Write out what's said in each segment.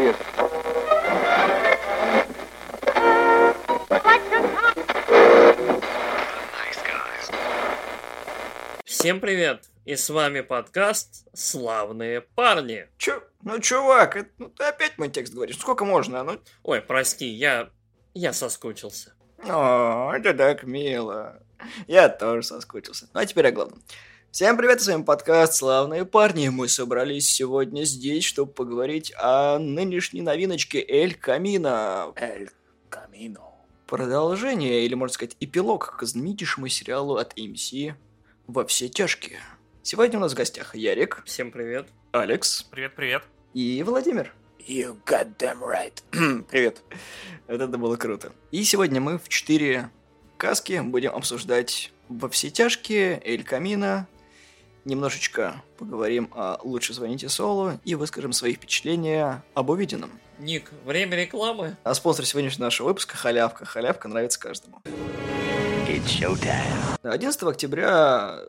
человек. Всем привет! И с вами подкаст «Славные парни». Чё? Ну, чувак, это, ну, ты опять мой текст говоришь. Сколько можно? Ну, Ой, прости, я... я соскучился. о, это так мило. Я тоже соскучился. Ну, а теперь о главном. Всем привет, с вами подкаст «Славные парни». Мы собрались сегодня здесь, чтобы поговорить о нынешней новиночке «Эль Камино». Эль Камино. Продолжение, или, можно сказать, эпилог к знаменитейшему сериалу от AMC «Во все тяжкие». Сегодня у нас в гостях Ярик, Всем привет. Алекс Привет-привет. и Владимир. You got them right. Привет. Вот это было круто. И сегодня мы в четыре каски будем обсуждать во все тяжкие, Эль Камино, немножечко поговорим о «Лучше звоните Солу» и выскажем свои впечатления об увиденном. Ник, время рекламы? А спонсор сегодняшнего нашего выпуска – халявка. Халявка нравится каждому. It's showtime. 11 октября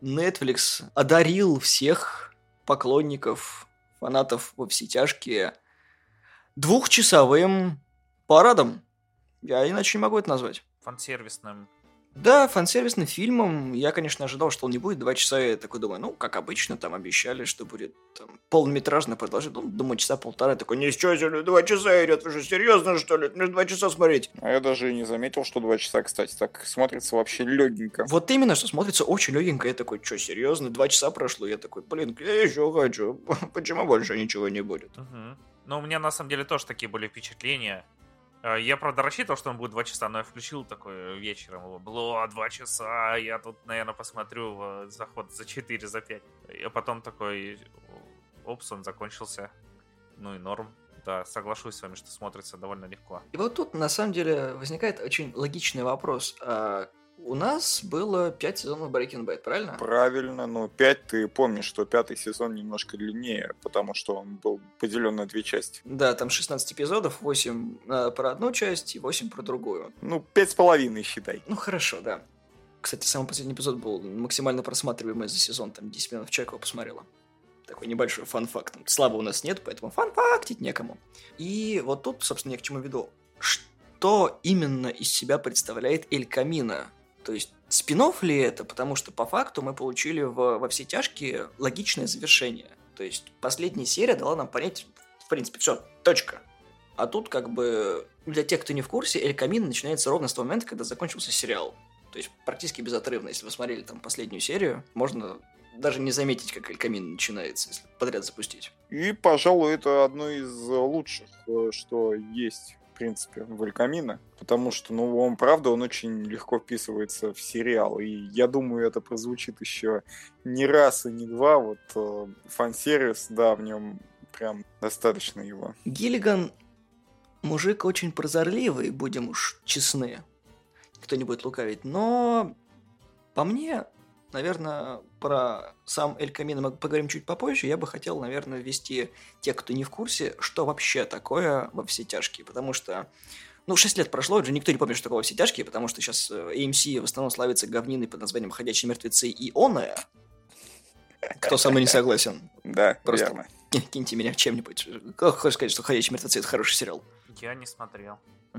Netflix одарил всех поклонников, фанатов во все тяжкие двухчасовым парадом. Я иначе не могу это назвать. Фансервисным. Да, фан-сервисным фильмом. Я, конечно, ожидал, что он не будет два часа. Я такой думаю, ну, как обычно, там обещали, что будет там, полнометражное продолжение. Ну, думаю, часа полтора. Я такой, ничего себе, два часа идет. Вы же серьезно, что ли? Мне два часа смотреть. А я даже и не заметил, что два часа, кстати. Так смотрится вообще легенько. Вот именно, что смотрится очень легенько. Я такой, что, серьезно? Два часа прошло. Я такой, блин, я еще хочу. Почему больше ничего не будет? Ну, у меня на самом деле тоже такие были впечатления. Э, Я, правда, рассчитывал, что он будет два часа, но я включил такой вечером его. Было «О, два часа, я тут, наверное, посмотрю в заход за 4, за 5. И потом такой, опс, он закончился. Ну и норм. Да, соглашусь с вами, что смотрится довольно легко. И вот тут, на самом деле, возникает очень логичный вопрос. У нас было пять сезонов Breaking Bad, правильно? Правильно, но пять ты помнишь, что пятый сезон немножко длиннее, потому что он был поделен на две части. Да, там 16 эпизодов, 8 э, про одну часть и 8 про другую. Ну, пять с половиной, считай. Ну, хорошо, да. Кстати, самый последний эпизод был максимально просматриваемый за сезон, там 10 миллионов человек его посмотрело. Такой небольшой фан-факт. Славы у нас нет, поэтому фан-фактить некому. И вот тут, собственно, я к чему веду. Что именно из себя представляет Эль Камино? То есть, спин ли это? Потому что, по факту, мы получили в, во все тяжкие логичное завершение. То есть, последняя серия дала нам понять, в принципе, все, точка. А тут, как бы, для тех, кто не в курсе, Эль Камино начинается ровно с того момента, когда закончился сериал. То есть, практически безотрывно. Если вы смотрели там последнюю серию, можно даже не заметить, как Эль Камино начинается, если подряд запустить. И, пожалуй, это одно из лучших, э, что есть, принципе, в Элькамино. Потому что, ну, он, правда, он очень легко вписывается в сериал. И я думаю, это прозвучит еще не раз и не два. Вот э, фан-сервис, да, в нем прям достаточно его. Гиллиган мужик очень прозорливый, будем уж честны. Никто не будет лукавить. Но по мне, наверное, про сам Эль Камино мы поговорим чуть попозже. Я бы хотел, наверное, ввести тех, кто не в курсе, что вообще такое во все тяжкие. Потому что, ну, 6 лет прошло, уже никто не помнит, что такое во все тяжкие, потому что сейчас э, AMC в основном славится говниной под названием «Ходячие мертвецы» и «Оная». Кто со мной не согласен? Да, Просто верно. Киньте меня чем-нибудь. Как хочешь сказать, что «Ходячие мертвецы» — это хороший сериал? Я не смотрел.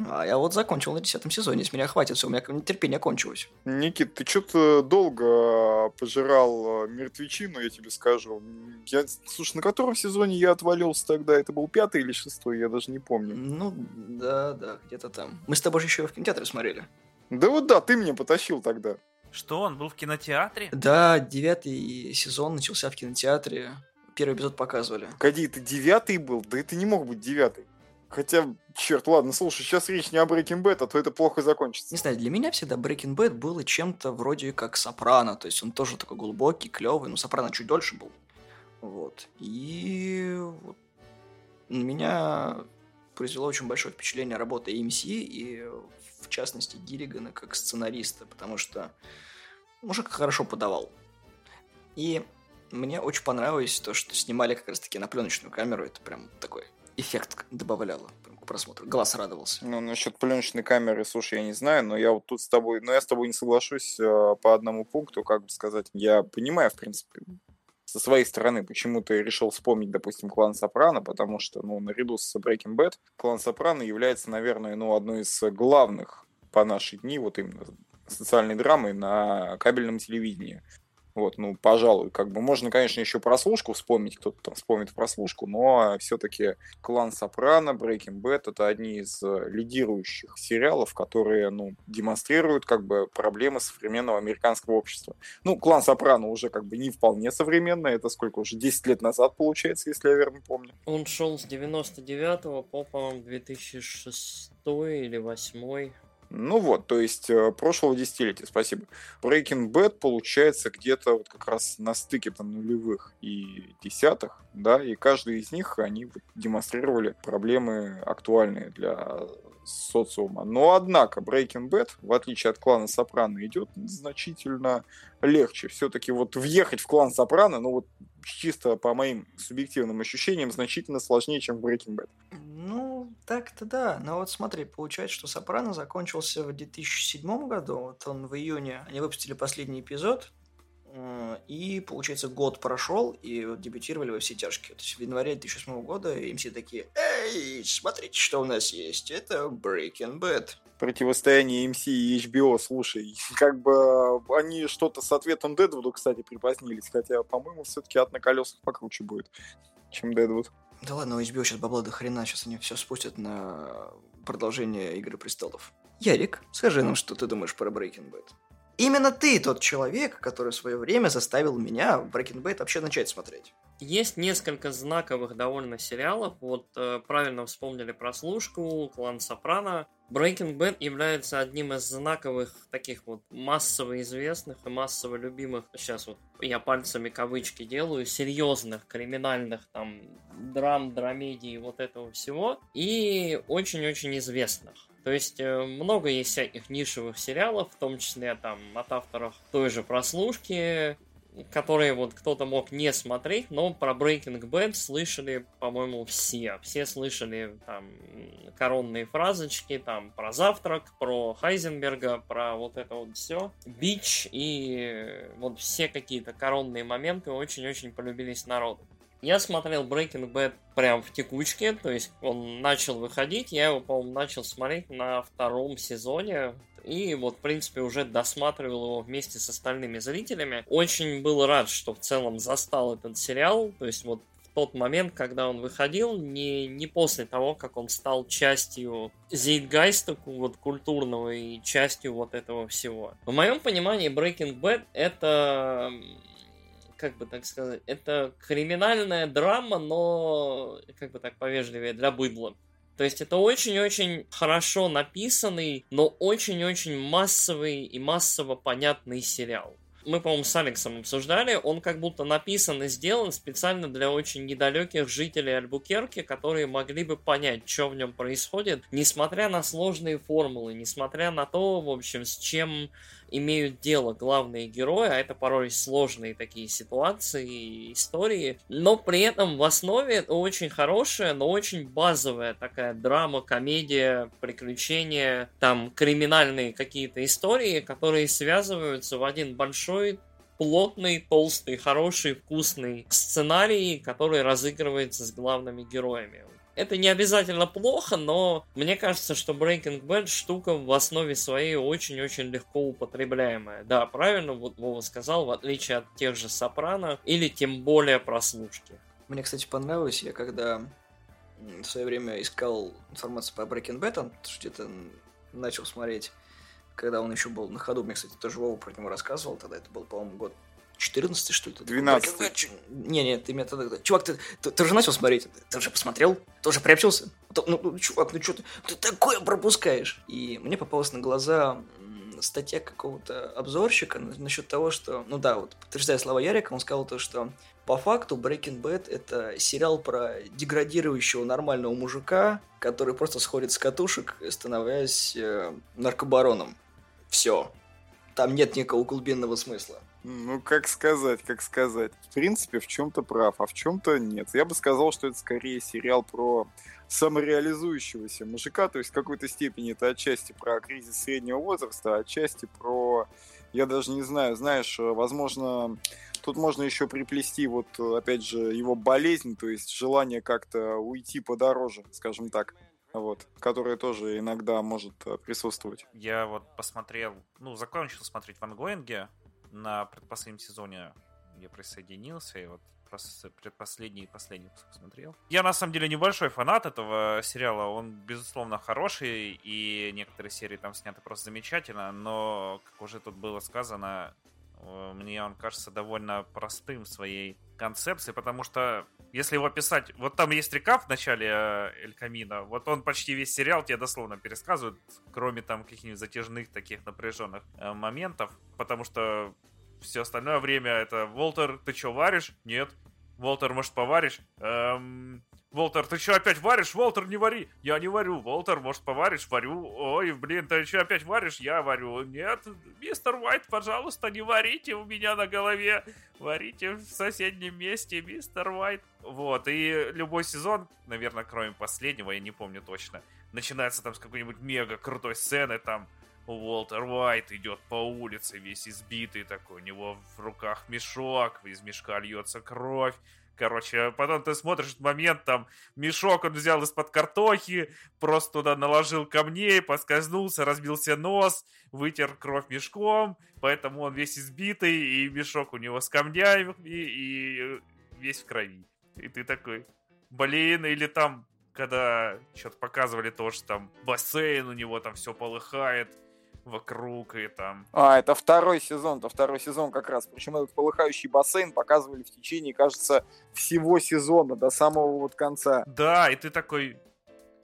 А я вот закончил на десятом сезоне, с меня хватит, все, у меня терпение кончилось. Никит, ты что-то долго пожирал э, мертвечину, я тебе скажу. Я, слушай, на котором сезоне я отвалился тогда? Это был пятый или шестой? Я даже не помню. Ну, да, да, где-то там. Мы с тобой же еще в кинотеатре смотрели. Да вот да, ты меня потащил тогда. Что, он был в кинотеатре? Да, девятый сезон начался в кинотеатре. Первый эпизод показывали. Погоди, это девятый был? Да это не мог быть девятый. Хотя, черт, ладно, слушай, сейчас речь не о Breaking Bad, а то это плохо закончится. Не знаю, для меня всегда Breaking Bad было чем-то вроде как Сопрано. То есть он тоже такой глубокий, клевый. Но Сопрано чуть дольше был. Вот. И вот на меня произвело очень большое впечатление работа AMC и, в частности, Гиллигана как сценариста, потому что мужик хорошо подавал. И мне очень понравилось то, что снимали как раз-таки на пленочную камеру. Это прям такой эффект добавляло к просмотру. Глаз радовался. Ну, насчет пленочной камеры, слушай, я не знаю, но я вот тут с тобой, но я с тобой не соглашусь э, по одному пункту, как бы сказать. Я понимаю, в принципе, со своей стороны почему-то решил вспомнить, допустим, клан Сопрано, потому что, ну, наряду с Breaking Bad, клан Сопрано является, наверное, ну, одной из главных по наши дни вот именно социальной драмой на кабельном телевидении. Вот, ну, пожалуй, как бы можно, конечно, еще прослушку вспомнить, кто-то там вспомнит прослушку, но все-таки клан Сопрано, Breaking Bad это одни из э, лидирующих сериалов, которые, ну, демонстрируют как бы проблемы современного американского общества. Ну, клан Сопрано уже как бы не вполне современный, это сколько уже, 10 лет назад получается, если я верно помню. Он шел с 99 по, по-моему, 2006 или 2008. Ну вот, то есть э, прошлого десятилетия, спасибо. Breaking Bad получается где-то вот как раз на стыке там нулевых и десятых, да, и каждый из них они демонстрировали проблемы актуальные для социума. Но, однако, Breaking Bad, в отличие от клана Сопрано, идет значительно легче. Все-таки вот въехать в клан Сопрано, ну вот чисто по моим субъективным ощущениям, значительно сложнее, чем Breaking Bad. Ну, так-то да. Но вот смотри, получается, что Сопрано закончился в 2007 году. Вот он в июне, они выпустили последний эпизод, э, и, получается, год прошел, и вот дебютировали во все тяжкие. То есть в январе 2008 года им все такие, эй, смотрите, что у нас есть, это Breaking Bad. Противостояние MC и HBO, слушай, как бы они что-то с ответом Дедвуду, кстати, припозднились, хотя, по-моему, все-таки от на колесах покруче будет, чем Дедвуд. Да ладно, у HBO сейчас бабла до хрена, сейчас они все спустят на продолжение Игры Престолов. Ярик, скажи нам, что ты думаешь про Breaking Bad. Именно ты тот человек, который в свое время заставил меня Breaking Bad вообще начать смотреть. Есть несколько знаковых довольно сериалов. Вот э, правильно вспомнили прослушку, клан Сопрано. Breaking Bad является одним из знаковых таких вот массово известных и массово любимых, сейчас вот я пальцами кавычки делаю, серьезных криминальных там драм, драмедий вот этого всего. И очень-очень известных. То есть э, много есть всяких нишевых сериалов, в том числе там от авторов той же прослушки, которые вот кто-то мог не смотреть, но про Breaking Bad слышали, по-моему, все. Все слышали там коронные фразочки, там про завтрак, про Хайзенберга, про вот это вот все. Бич и вот все какие-то коронные моменты очень-очень полюбились народу. Я смотрел Breaking Bad прям в текучке, то есть он начал выходить, я его, по-моему, начал смотреть на втором сезоне, и вот, в принципе, уже досматривал его вместе с остальными зрителями. Очень был рад, что в целом застал этот сериал, то есть вот тот момент, когда он выходил, не, не после того, как он стал частью зейтгайста вот, культурного и частью вот этого всего. В моем понимании Breaking Bad это как бы так сказать, это криминальная драма, но, как бы так повежливее, для быдла. То есть это очень-очень хорошо написанный, но очень-очень массовый и массово понятный сериал. Мы, по-моему, с Алексом обсуждали, он как будто написан и сделан специально для очень недалеких жителей Альбукерки, которые могли бы понять, что в нем происходит, несмотря на сложные формулы, несмотря на то, в общем, с чем имеют дело главные герои, а это порой сложные такие ситуации и истории, но при этом в основе очень хорошая, но очень базовая такая драма, комедия, приключения, там криминальные какие-то истории, которые связываются в один большой плотный, толстый, хороший, вкусный сценарий, который разыгрывается с главными героями. Это не обязательно плохо, но мне кажется, что Breaking Bad штука в основе своей очень-очень легко употребляемая. Да, правильно вот Вова сказал, в отличие от тех же Сопрано или тем более прослушки. Мне, кстати, понравилось, я когда в свое время искал информацию по Breaking Bad, он где-то начал смотреть, когда он еще был на ходу. Мне, кстати, тоже Вова про него рассказывал, тогда это был, по-моему, год 14 что ли? 12 Не, не, ты меня тогда... Чувак, ты, ты, ты же начал смотреть? Ты уже посмотрел? Тоже приобщился? Ну, ну, чувак, ну что ты, ты такое пропускаешь? И мне попалась на глаза статья какого-то обзорщика насчет того, что, ну да, вот подтверждая слова Ярика, он сказал то, что по факту Breaking Bad это сериал про деградирующего нормального мужика, который просто сходит с катушек, становясь э, наркобароном. Все. Там нет никакого глубинного смысла. Ну, как сказать, как сказать. В принципе, в чем-то прав, а в чем-то нет. Я бы сказал, что это скорее сериал про самореализующегося мужика, то есть в какой-то степени это отчасти про кризис среднего возраста, а отчасти про, я даже не знаю, знаешь, возможно, Тут можно еще приплести вот, опять же, его болезнь, то есть желание как-то уйти подороже, скажем так. Вот, которое тоже иногда может э, присутствовать. Я вот посмотрел, ну, закончил смотреть в ангоинге на предпоследнем сезоне я присоединился, и вот пос- предпоследний и последний выпуск смотрел. Я на самом деле небольшой фанат этого сериала, он безусловно хороший, и некоторые серии там сняты просто замечательно, но, как уже тут было сказано, мне он кажется довольно простым в своей концепции, потому что если его писать... Вот там есть рекап в начале э, Эль Камина, вот он почти весь сериал тебе дословно пересказывает, кроме там каких-нибудь затяжных таких напряженных э, моментов, потому что все остальное время это Волтер, ты что, варишь? Нет. Волтер, может, поваришь? Эм... Волтер, ты что, опять варишь? Волтер, не вари. Я не варю. Волтер, может, поваришь? Варю. Ой, блин, ты что, опять варишь? Я варю. Нет, мистер Уайт, пожалуйста, не варите у меня на голове. Варите в соседнем месте, мистер Уайт. Вот, и любой сезон, наверное, кроме последнего, я не помню точно, начинается там с какой-нибудь мега крутой сцены, там Уолтер Уайт идет по улице, весь избитый такой, у него в руках мешок, из мешка льется кровь. Короче, потом ты смотришь этот момент, там, мешок он взял из-под картохи, просто туда наложил камней, поскользнулся, разбился нос, вытер кровь мешком, поэтому он весь избитый, и мешок у него с камнями, и, и весь в крови. И ты такой, блин, или там, когда что-то показывали то, что там бассейн у него там все полыхает, вокруг и там... А, это второй сезон, это второй сезон как раз. Причем этот полыхающий бассейн показывали в течение, кажется, всего сезона, до самого вот конца. Да, и ты такой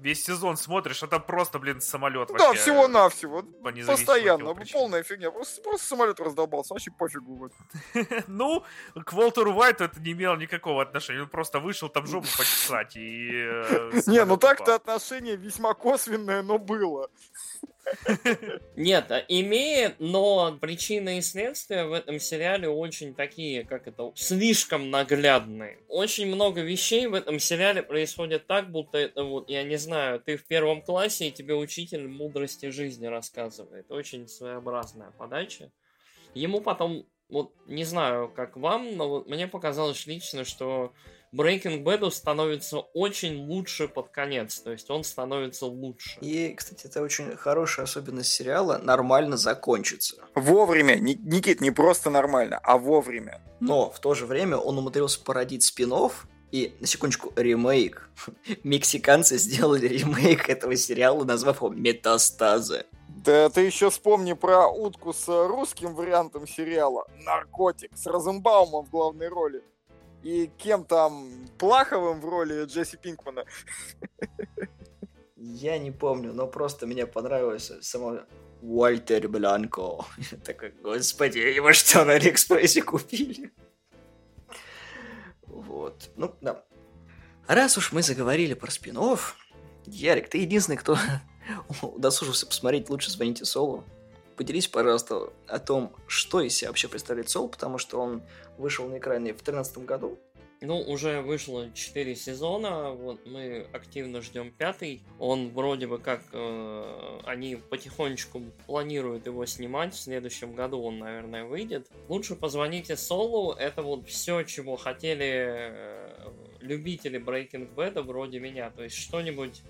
весь сезон смотришь, а там просто, блин, самолет Да, вообще. всего-навсего. по Постоянно. причинам. Полная фигня. Просто, просто самолет раздолбался. Вообще пофигу. Вот. Ну, к Волтеру Уайту это не имело никакого отношения. Он просто вышел там жопу почесать и... э, Не, ну так-то отношение весьма косвенное, но было. Нет, а имеет, но причины и следствия в этом сериале очень такие, как это, слишком наглядные. Очень много вещей в этом сериале происходит так, будто это вот, я не знаю, ты в первом классе, и тебе учитель мудрости жизни рассказывает. Очень своеобразная подача. Ему потом, вот, не знаю, как вам, но вот мне показалось лично, что Breaking Bad становится очень лучше под конец, то есть он становится лучше. И, кстати, это очень хорошая особенность сериала нормально закончится. Вовремя. Ни- Никит, не просто нормально, а вовремя. Но в то же время он умудрился породить спин и, на секундочку, ремейк. Мексиканцы сделали ремейк этого сериала, назвав его «Метастазы». Да ты еще вспомни про утку с русским вариантом сериала «Наркотик» с Розенбаумом в главной роли. И кем там? Плаховым в роли Джесси Пинкмана. Я не помню, но просто мне понравилось само Уальтер Бланко. Я такой, господи, его что, на Алиэкспрессе купили? Вот, ну, да. Раз уж мы заговорили про спин Ярик, ты единственный, кто удосужился посмотреть «Лучше звоните Солу». Поделись, пожалуйста, о том, что из себя вообще представляет Сол, потому что он вышел на экране в 2013 году. Ну, уже вышло 4 сезона, вот мы активно ждем пятый. Он вроде бы как э, они потихонечку планируют его снимать. В следующем году он, наверное, выйдет. Лучше позвоните Солу. Это вот все, чего хотели э, любители Breaking Bad вроде меня. То есть что-нибудь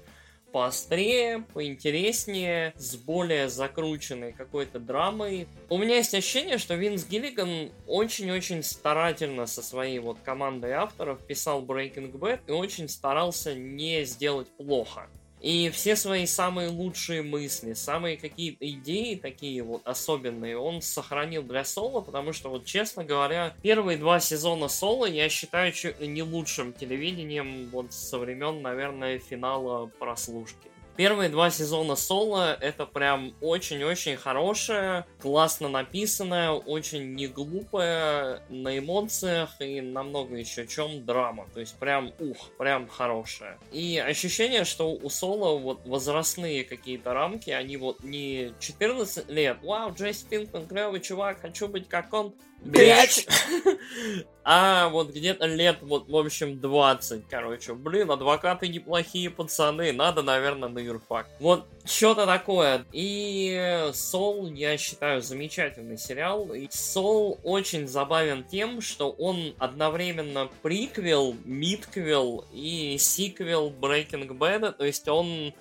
поострее, поинтереснее, с более закрученной какой-то драмой. У меня есть ощущение, что Винс Гиллиган очень-очень старательно со своей вот командой авторов писал Breaking Bad и очень старался не сделать плохо. И все свои самые лучшие мысли, самые какие-то идеи такие вот особенные он сохранил для Соло, потому что вот, честно говоря, первые два сезона Соло я считаю чуть не лучшим телевидением вот со времен, наверное, финала прослушки. Первые два сезона Соло это прям очень-очень хорошее, классно написанное, очень не глупое, на эмоциях и на много еще чем драма. То есть прям ух, прям хорошее. И ощущение, что у Соло вот возрастные какие-то рамки, они вот не 14 лет, вау, Джесси Пинкман, клевый чувак, хочу быть как он, Блять! А вот где-то лет, вот, в общем, 20, короче. Блин, адвокаты неплохие пацаны. Надо, наверное, на юрфак. Вот что-то такое. И Сол, я считаю, замечательный сериал. И Сол очень забавен тем, что он одновременно приквел, мидквел и сиквел Breaking Bad. То есть он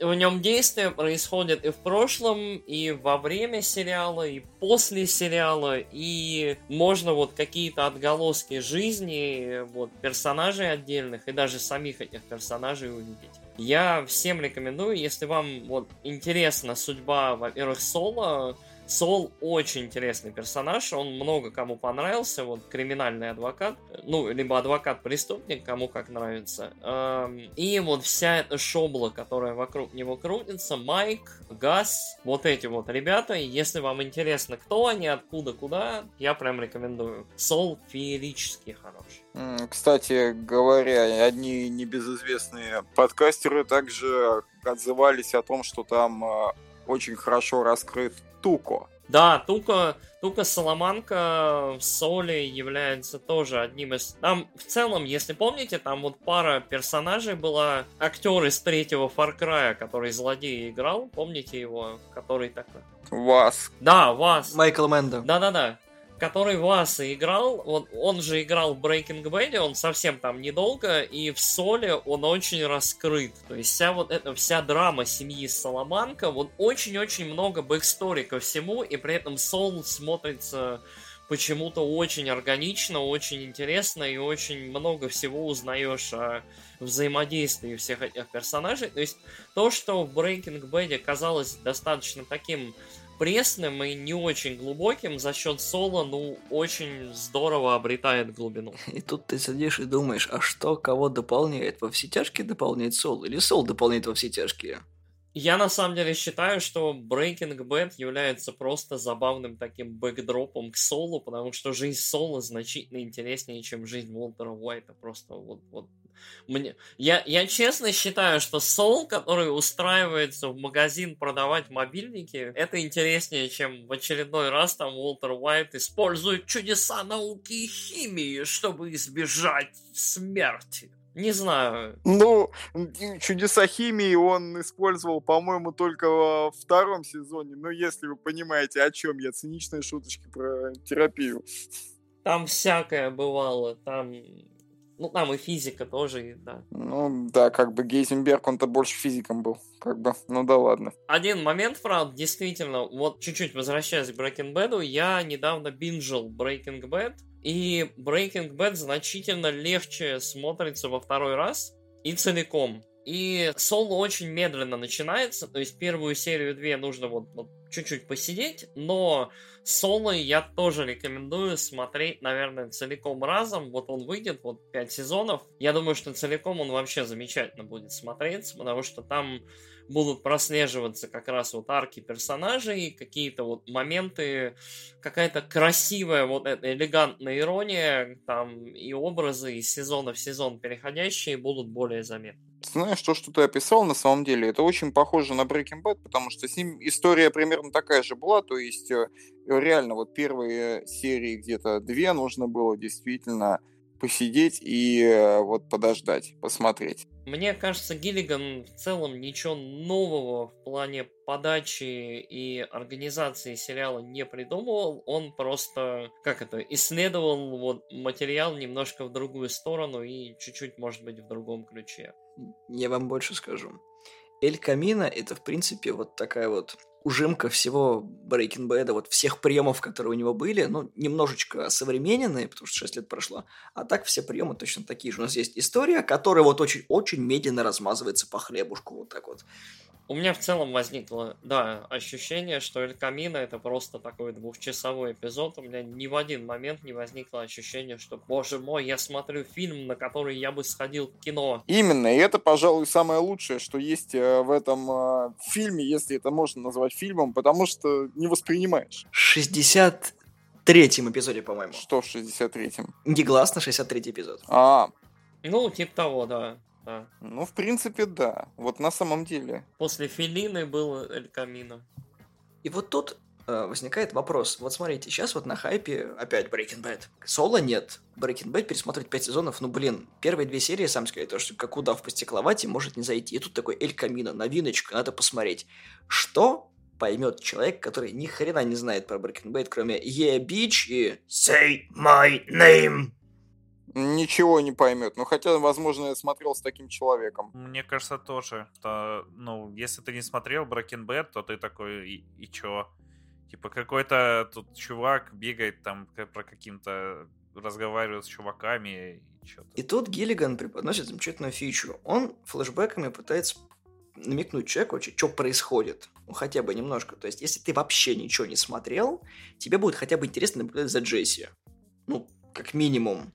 в нем действие происходит и в прошлом, и во время сериала, и после сериала, и можно вот какие-то отголоски жизни вот персонажей отдельных и даже самих этих персонажей увидеть. Я всем рекомендую, если вам вот интересна судьба, во-первых, Соло, Сол очень интересный персонаж, он много кому понравился, вот криминальный адвокат, ну, либо адвокат-преступник, кому как нравится. И вот вся эта шобла, которая вокруг него крутится, Майк, Газ, вот эти вот ребята, если вам интересно, кто они, откуда, куда, я прям рекомендую. Сол феерически хорош. Кстати говоря, одни небезызвестные подкастеры также отзывались о том, что там а, очень хорошо раскрыт Туко. Да, Тука, Тука Соломанка в Соли является тоже одним из... Там, в целом, если помните, там вот пара персонажей была. Актер из третьего Far Cry, который злодей играл, помните его? Который такой... Ваас. Да, Ваас. Майкл Мэндо. Да-да-да который Вааса играл, он, он же играл в Breaking Bad, он совсем там недолго, и в Соле он очень раскрыт. То есть вся вот эта вся драма семьи Саламанка, вот очень-очень много backstory ко всему, и при этом Сол смотрится почему-то очень органично, очень интересно, и очень много всего узнаешь о взаимодействии всех этих персонажей. То есть то, что в Breaking Bad казалось достаточно таким пресным и не очень глубоким, за счет соло, ну, очень здорово обретает глубину. И тут ты сидишь и думаешь, а что кого дополняет? Во все тяжкие дополняет сол или сол дополняет во все тяжкие? Я на самом деле считаю, что Breaking Bad является просто забавным таким бэкдропом к Солу, потому что жизнь Сола значительно интереснее, чем жизнь Уолтера Уайта. Просто вот, вот мне... я, я честно считаю, что Сол, который устраивается в магазин продавать мобильники, это интереснее, чем в очередной раз там Уолтер Уайт использует чудеса науки и химии, чтобы избежать смерти. Не знаю. Ну, чудеса химии он использовал, по-моему, только во втором сезоне. Но если вы понимаете, о чем я, циничные шуточки про терапию. Там всякое бывало. Там ну, там и физика тоже, да. Ну, да, как бы Гейзенберг, он-то больше физиком был. Как бы, ну да ладно. Один момент, правда, действительно, вот чуть-чуть возвращаясь к Breaking Bad, я недавно бинжил Breaking Bad, и Breaking Bad значительно легче смотрится во второй раз и целиком. И соло очень медленно начинается, то есть первую серию две нужно вот, вот чуть-чуть посидеть, но соло я тоже рекомендую смотреть, наверное, целиком разом. Вот он выйдет, вот 5 сезонов. Я думаю, что целиком он вообще замечательно будет смотреться, потому что там будут прослеживаться как раз вот арки персонажей, какие-то вот моменты, какая-то красивая вот эта элегантная ирония, там и образы из сезона в сезон переходящие будут более заметны. Знаешь, то, что ты описал, на самом деле, это очень похоже на Breaking Bad, потому что с ним история примерно такая же была, то есть э, реально вот первые серии где-то две нужно было действительно посидеть и э, вот подождать, посмотреть. Мне кажется, Гиллиган в целом ничего нового в плане подачи и организации сериала не придумывал. Он просто, как это, исследовал вот материал немножко в другую сторону и чуть-чуть, может быть, в другом ключе. Я вам больше скажу. Эль Камина это, в принципе, вот такая вот ужимка всего Breaking Bad, вот всех приемов, которые у него были, ну, немножечко современные, потому что 6 лет прошло, а так все приемы точно такие же. У нас есть история, которая вот очень-очень медленно размазывается по хлебушку, вот так вот. У меня в целом возникло, да, ощущение, что Эль Камино это просто такой двухчасовой эпизод. У меня ни в один момент не возникло ощущение, что, боже мой, я смотрю фильм, на который я бы сходил в кино. Именно, и это, пожалуй, самое лучшее, что есть э, в этом э, фильме, если это можно назвать фильмом, потому что не воспринимаешь. 60 третьем эпизоде, по-моему. Что в 63-м? Негласно 63-й эпизод. А, Ну, типа того, да. Да. ну, в принципе, да. Вот на самом деле. После Филины был Эль Камино. И вот тут э, возникает вопрос. Вот смотрите, сейчас вот на хайпе опять Breaking Bad. Соло нет. Breaking Bad пересмотреть 5 сезонов, ну блин, первые две серии, сам сказать, то, что как удав по стекловате может не зайти. И тут такой Эль Камино, новиночка, надо посмотреть. Что поймет человек, который ни хрена не знает про Breaking Bad, кроме Yeah, bitch и Say my name. Ничего не поймет. Ну, хотя, возможно, я смотрел с таким человеком. Мне кажется, тоже, что, ну, если ты не смотрел Bad, то ты такой, и, и чё? Типа, какой-то тут чувак бегает там про каким-то, разговаривает с чуваками и что-то. И тут Гиллиган преподносит замечательную фичу. Он флешбеками пытается намекнуть человеку, что происходит. Ну, хотя бы немножко. То есть, если ты вообще ничего не смотрел, тебе будет хотя бы интересно наблюдать за Джесси. Ну, как минимум.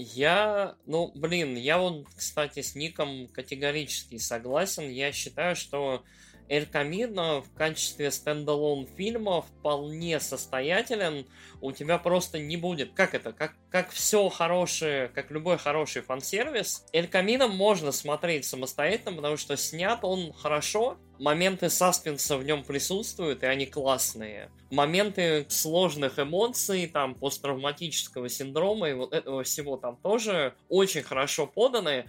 Я, ну, блин, я вот, кстати, с Ником категорически согласен. Я считаю, что Эль Камино в качестве standalone фильма вполне состоятелен. У тебя просто не будет... Как это? Как, как все хорошее, как любой хороший фан-сервис, Эль Камино можно смотреть самостоятельно, потому что снят он хорошо, моменты саспенса в нем присутствуют, и они классные. Моменты сложных эмоций, там, посттравматического синдрома и вот этого всего там тоже очень хорошо поданы.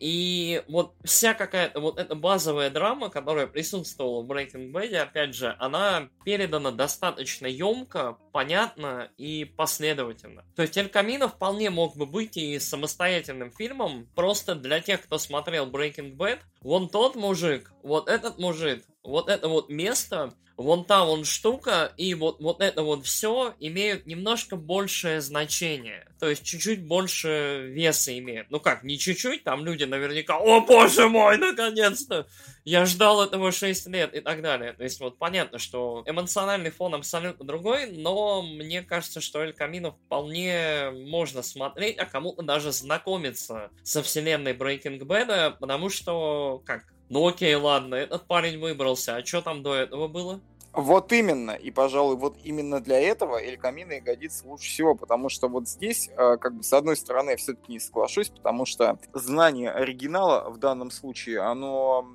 И вот вся какая-то вот эта базовая драма, которая присутствовала в Breaking Bad, опять же, она передана достаточно емко, понятно и последовательно. То есть Эль Камино вполне мог бы быть и самостоятельным фильмом, просто для тех, кто смотрел Breaking Bad, вон тот мужик, вот этот мужик, вот это вот место, вон та вон штука и вот, вот это вот все имеют немножко большее значение. То есть чуть-чуть больше веса имеют. Ну как, не чуть-чуть, там люди наверняка, о боже мой, наконец-то! Я ждал этого 6 лет и так далее. То есть вот понятно, что эмоциональный фон абсолютно другой, но мне кажется, что Эль Камино вполне можно смотреть, а кому-то даже знакомиться со вселенной Breaking Bad, потому что, как, ну окей, ладно, этот парень выбрался, а что там до этого было? Вот именно, и, пожалуй, вот именно для этого Эль Камино и годится лучше всего, потому что вот здесь, э, как бы, с одной стороны, я все-таки не соглашусь, потому что знание оригинала в данном случае, оно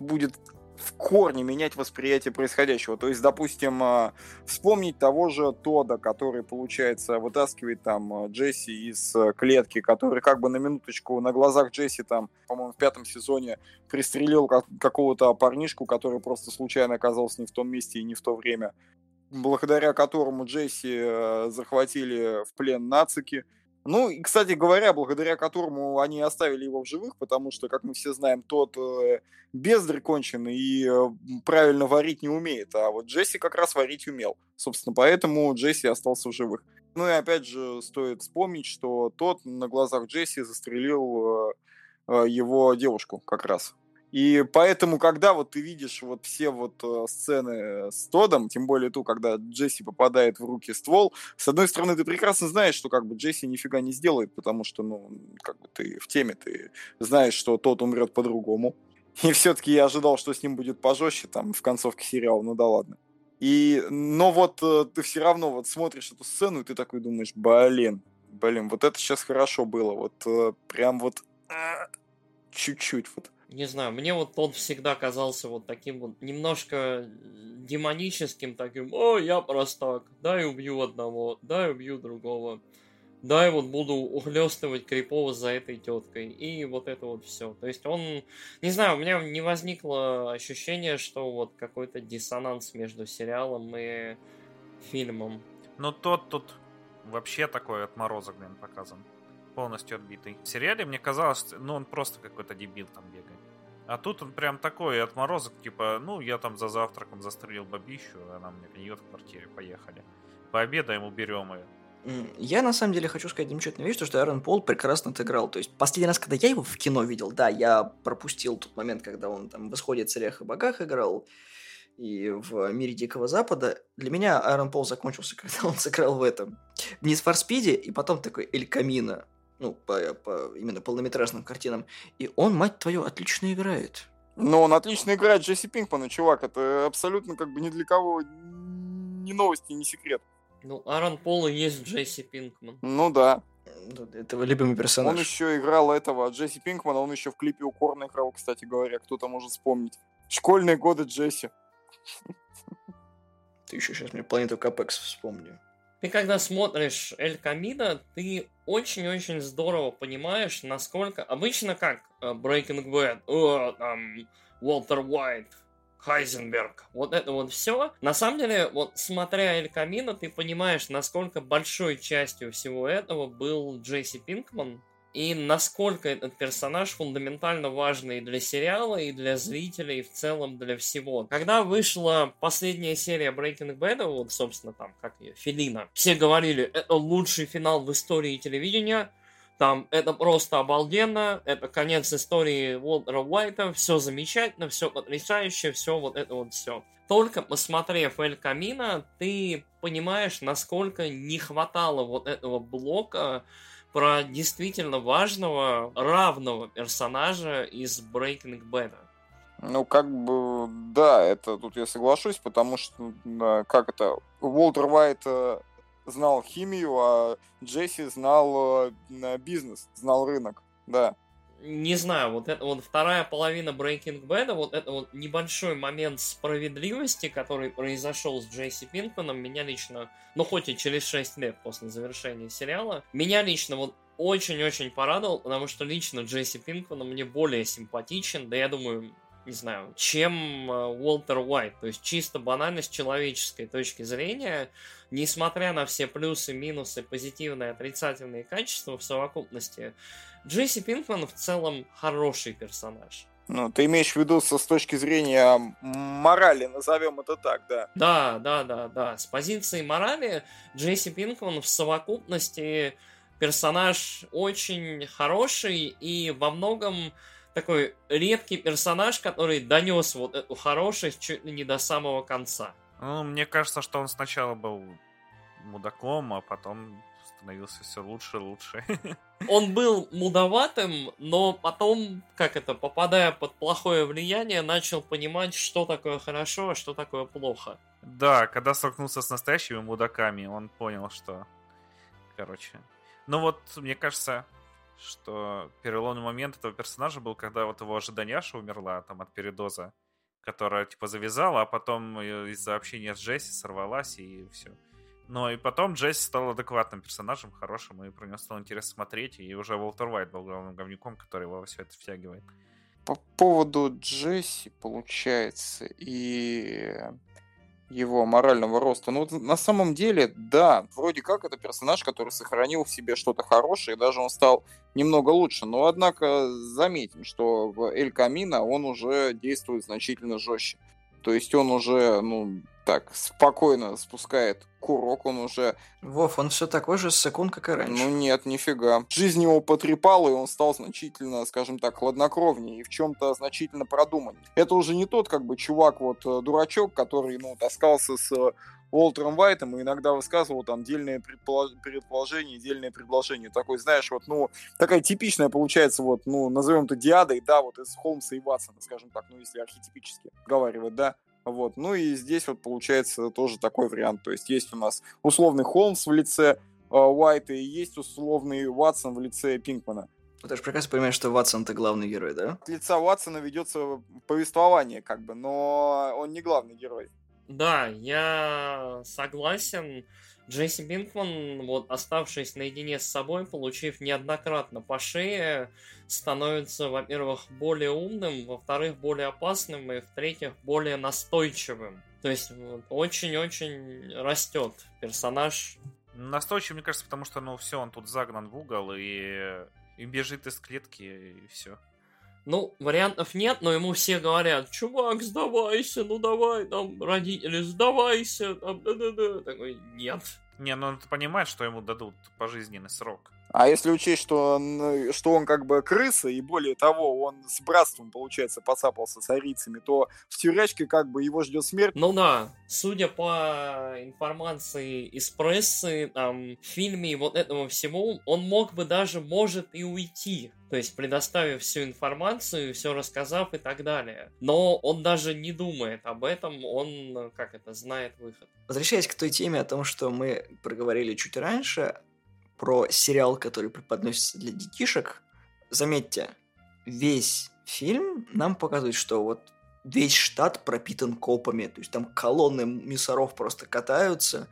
будет в корне менять восприятие происходящего. То есть, допустим, э, вспомнить того же Тода, который, получается, вытаскивает там э, Джесси из э, клетки, который как бы на минуточку на глазах Джесси там, по-моему, в пятом сезоне пристрелил как- какого-то парнишку, который просто случайно оказался не в том месте и не в то время, благодаря которому Джесси захватили в плен нацики. Ну, и, кстати говоря, благодаря которому они оставили его в живых, потому что, как мы все знаем, тот э, бездарь конченый и э, правильно варить не умеет, а вот Джесси как раз варить умел. Собственно, поэтому Джесси остался в живых. Ну и опять же, стоит вспомнить, что тот на глазах Джесси застрелил э, э, его девушку как раз. И поэтому, когда вот ты видишь вот все вот э, сцены с Тодом, тем более ту, когда Джесси попадает в руки ствол, с одной стороны, ты прекрасно знаешь, что как бы Джесси нифига не сделает, потому что, ну, как бы ты в теме, ты знаешь, что тот умрет по-другому. И все-таки я ожидал, что с ним будет пожестче там в концовке сериала, ну да ладно. И, но вот э, ты все равно вот смотришь эту сцену, и ты такой думаешь, блин, блин, вот это сейчас хорошо было, вот э, прям вот э, чуть-чуть вот. Не знаю, мне вот тот всегда казался вот таким вот немножко демоническим, таким, о, я простак, дай убью одного, дай убью другого, дай вот буду ухлестывать крипов за этой теткой, и вот это вот все. То есть он, не знаю, у меня не возникло ощущение, что вот какой-то диссонанс между сериалом и фильмом. Ну, тот тут вообще такой отморозок, блин, показан. Полностью отбитый. В сериале мне казалось, ну, он просто какой-то дебил там бегает. А тут он прям такой отморозок, типа, ну, я там за завтраком застрелил бабищу, она мне гниет в квартире, поехали. Пообедаем, уберем ее. Я на самом деле хочу сказать замечательную вещь, то, что Аарон Пол прекрасно отыграл. То есть последний раз, когда я его в кино видел, да, я пропустил тот момент, когда он там в «Исходе царях и богах» играл, и в «Мире Дикого Запада». Для меня Аарон Пол закончился, когда он сыграл в этом. В «Need for Speed», и потом такой «Эль Камино», ну, по, по именно полнометражным картинам. И он, мать твою, отлично играет. Но он отлично играет Джесси Пинкмана, чувак, это абсолютно как бы ни для кого не новости, не секрет. Ну, Аарон Пол и есть Джесси Пинкман. Ну да. Ну, Это его любимый персонаж. Он еще играл этого Джесси Пинкмана, он еще в клипе Укорно играл, кстати говоря, кто-то может вспомнить. Школьные годы Джесси. Ты еще сейчас мне планету Капекс вспомни. Ты когда смотришь Эль Камино, ты очень-очень здорово понимаешь, насколько... Обычно как э, Breaking Bad, о, там, Уолтер Уайт, Хайзенберг, вот это вот все. На самом деле, вот смотря Эль Камино, ты понимаешь, насколько большой частью всего этого был Джесси Пинкман, и насколько этот персонаж фундаментально важный для сериала и для зрителей, и в целом для всего. Когда вышла последняя серия Breaking Bad, вот, собственно, там, как ее, Филина, все говорили, это лучший финал в истории телевидения, там, это просто обалденно, это конец истории Уолтера Уайта, все замечательно, все потрясающе, все вот это вот все. Только посмотрев Эль Камина, ты понимаешь, насколько не хватало вот этого блока, про действительно важного, равного персонажа из Breaking Bad. Ну, как бы, да, это тут я соглашусь, потому что, как это, Уолтер Уайт э, знал химию, а Джесси знал э, бизнес, знал рынок, да не знаю, вот это вот вторая половина Breaking Bad, вот это вот небольшой момент справедливости, который произошел с Джейси Пинкманом, меня лично, ну хоть и через 6 лет после завершения сериала, меня лично вот очень-очень порадовал, потому что лично Джейси Пинкман мне более симпатичен, да я думаю, не знаю, чем э, Уолтер Уайт. То есть чисто банально с человеческой точки зрения, несмотря на все плюсы, минусы, позитивные, отрицательные качества в совокупности, Джесси Пинкман в целом хороший персонаж. Ну, ты имеешь в виду со, с точки зрения морали, назовем это так, да? Да, да, да, да. С позиции морали Джесси Пинкман в совокупности персонаж очень хороший и во многом такой редкий персонаж, который донес вот эту хорошесть чуть ли не до самого конца. Ну, мне кажется, что он сначала был мудаком, а потом становился все лучше и лучше. Он был мудоватым, но потом, как это, попадая под плохое влияние, начал понимать, что такое хорошо, а что такое плохо. Да, когда столкнулся с настоящими мудаками, он понял, что... Короче. Ну вот, мне кажется, что переломный момент этого персонажа был, когда вот его ожиданяша умерла там от передоза, которая типа завязала, а потом из-за общения с Джесси сорвалась и все. Но и потом Джесси стал адекватным персонажем, хорошим, и про него стало интересно смотреть, и уже Уолтер Уайт был главным говнюком, который его во все это втягивает. По поводу Джесси, получается, и его морального роста. Ну, на самом деле, да, вроде как это персонаж, который сохранил в себе что-то хорошее, даже он стал немного лучше. Но, однако, заметим, что в Эль Камино он уже действует значительно жестче. То есть он уже, ну, так спокойно спускает курок, он уже... Вов, он все такой же секунд, как и раньше. Ну нет, нифига. Жизнь его потрепала, и он стал значительно, скажем так, хладнокровнее и в чем-то значительно продуманнее. Это уже не тот, как бы, чувак, вот, э, дурачок, который, ну, таскался с Уолтером Уайтом и иногда высказывал там дельные предположения, дельные предложения. Такой, знаешь, вот, ну, такая типичная получается, вот, ну, назовем это диадой, да, вот из Холмса и Ватсона, скажем так, ну, если архетипически говорить, да. Вот. Ну и здесь вот получается тоже такой вариант. То есть есть у нас условный Холмс в лице э, Уайта и есть условный Ватсон в лице Пинкмана. Ну, ты же прекрасно понимаешь, что Ватсон это главный герой, да? От лица Ватсона ведется повествование, как бы, но он не главный герой. Да, я согласен. Джесси Бинкман, вот оставшись наедине с собой, получив неоднократно по шее, становится, во-первых, более умным, во-вторых, более опасным, и в-третьих, более настойчивым. То есть вот, очень-очень растет персонаж. Настойчив, мне кажется, потому что, ну, все, он тут загнан в угол и, и бежит из клетки, и все. Ну, вариантов нет, но ему все говорят, чувак, сдавайся, ну давай, там, родители, сдавайся, там, да-да-да. Такой, нет. Не, ну он понимает, что ему дадут пожизненный срок. А если учесть, что он, что он как бы крыса, и более того, он с братством, получается, поцапался с арийцами, то в тюрячке как бы его ждет смерть. Ну да, судя по информации из прессы, там, в фильме и вот этого всего, он мог бы даже, может, и уйти. То есть, предоставив всю информацию, все рассказав и так далее. Но он даже не думает об этом, он, как это, знает выход. Возвращаясь к той теме о том, что мы проговорили чуть раньше, про сериал, который преподносится для детишек, заметьте, весь фильм нам показывает, что вот весь штат пропитан копами, то есть там колонны мусоров просто катаются,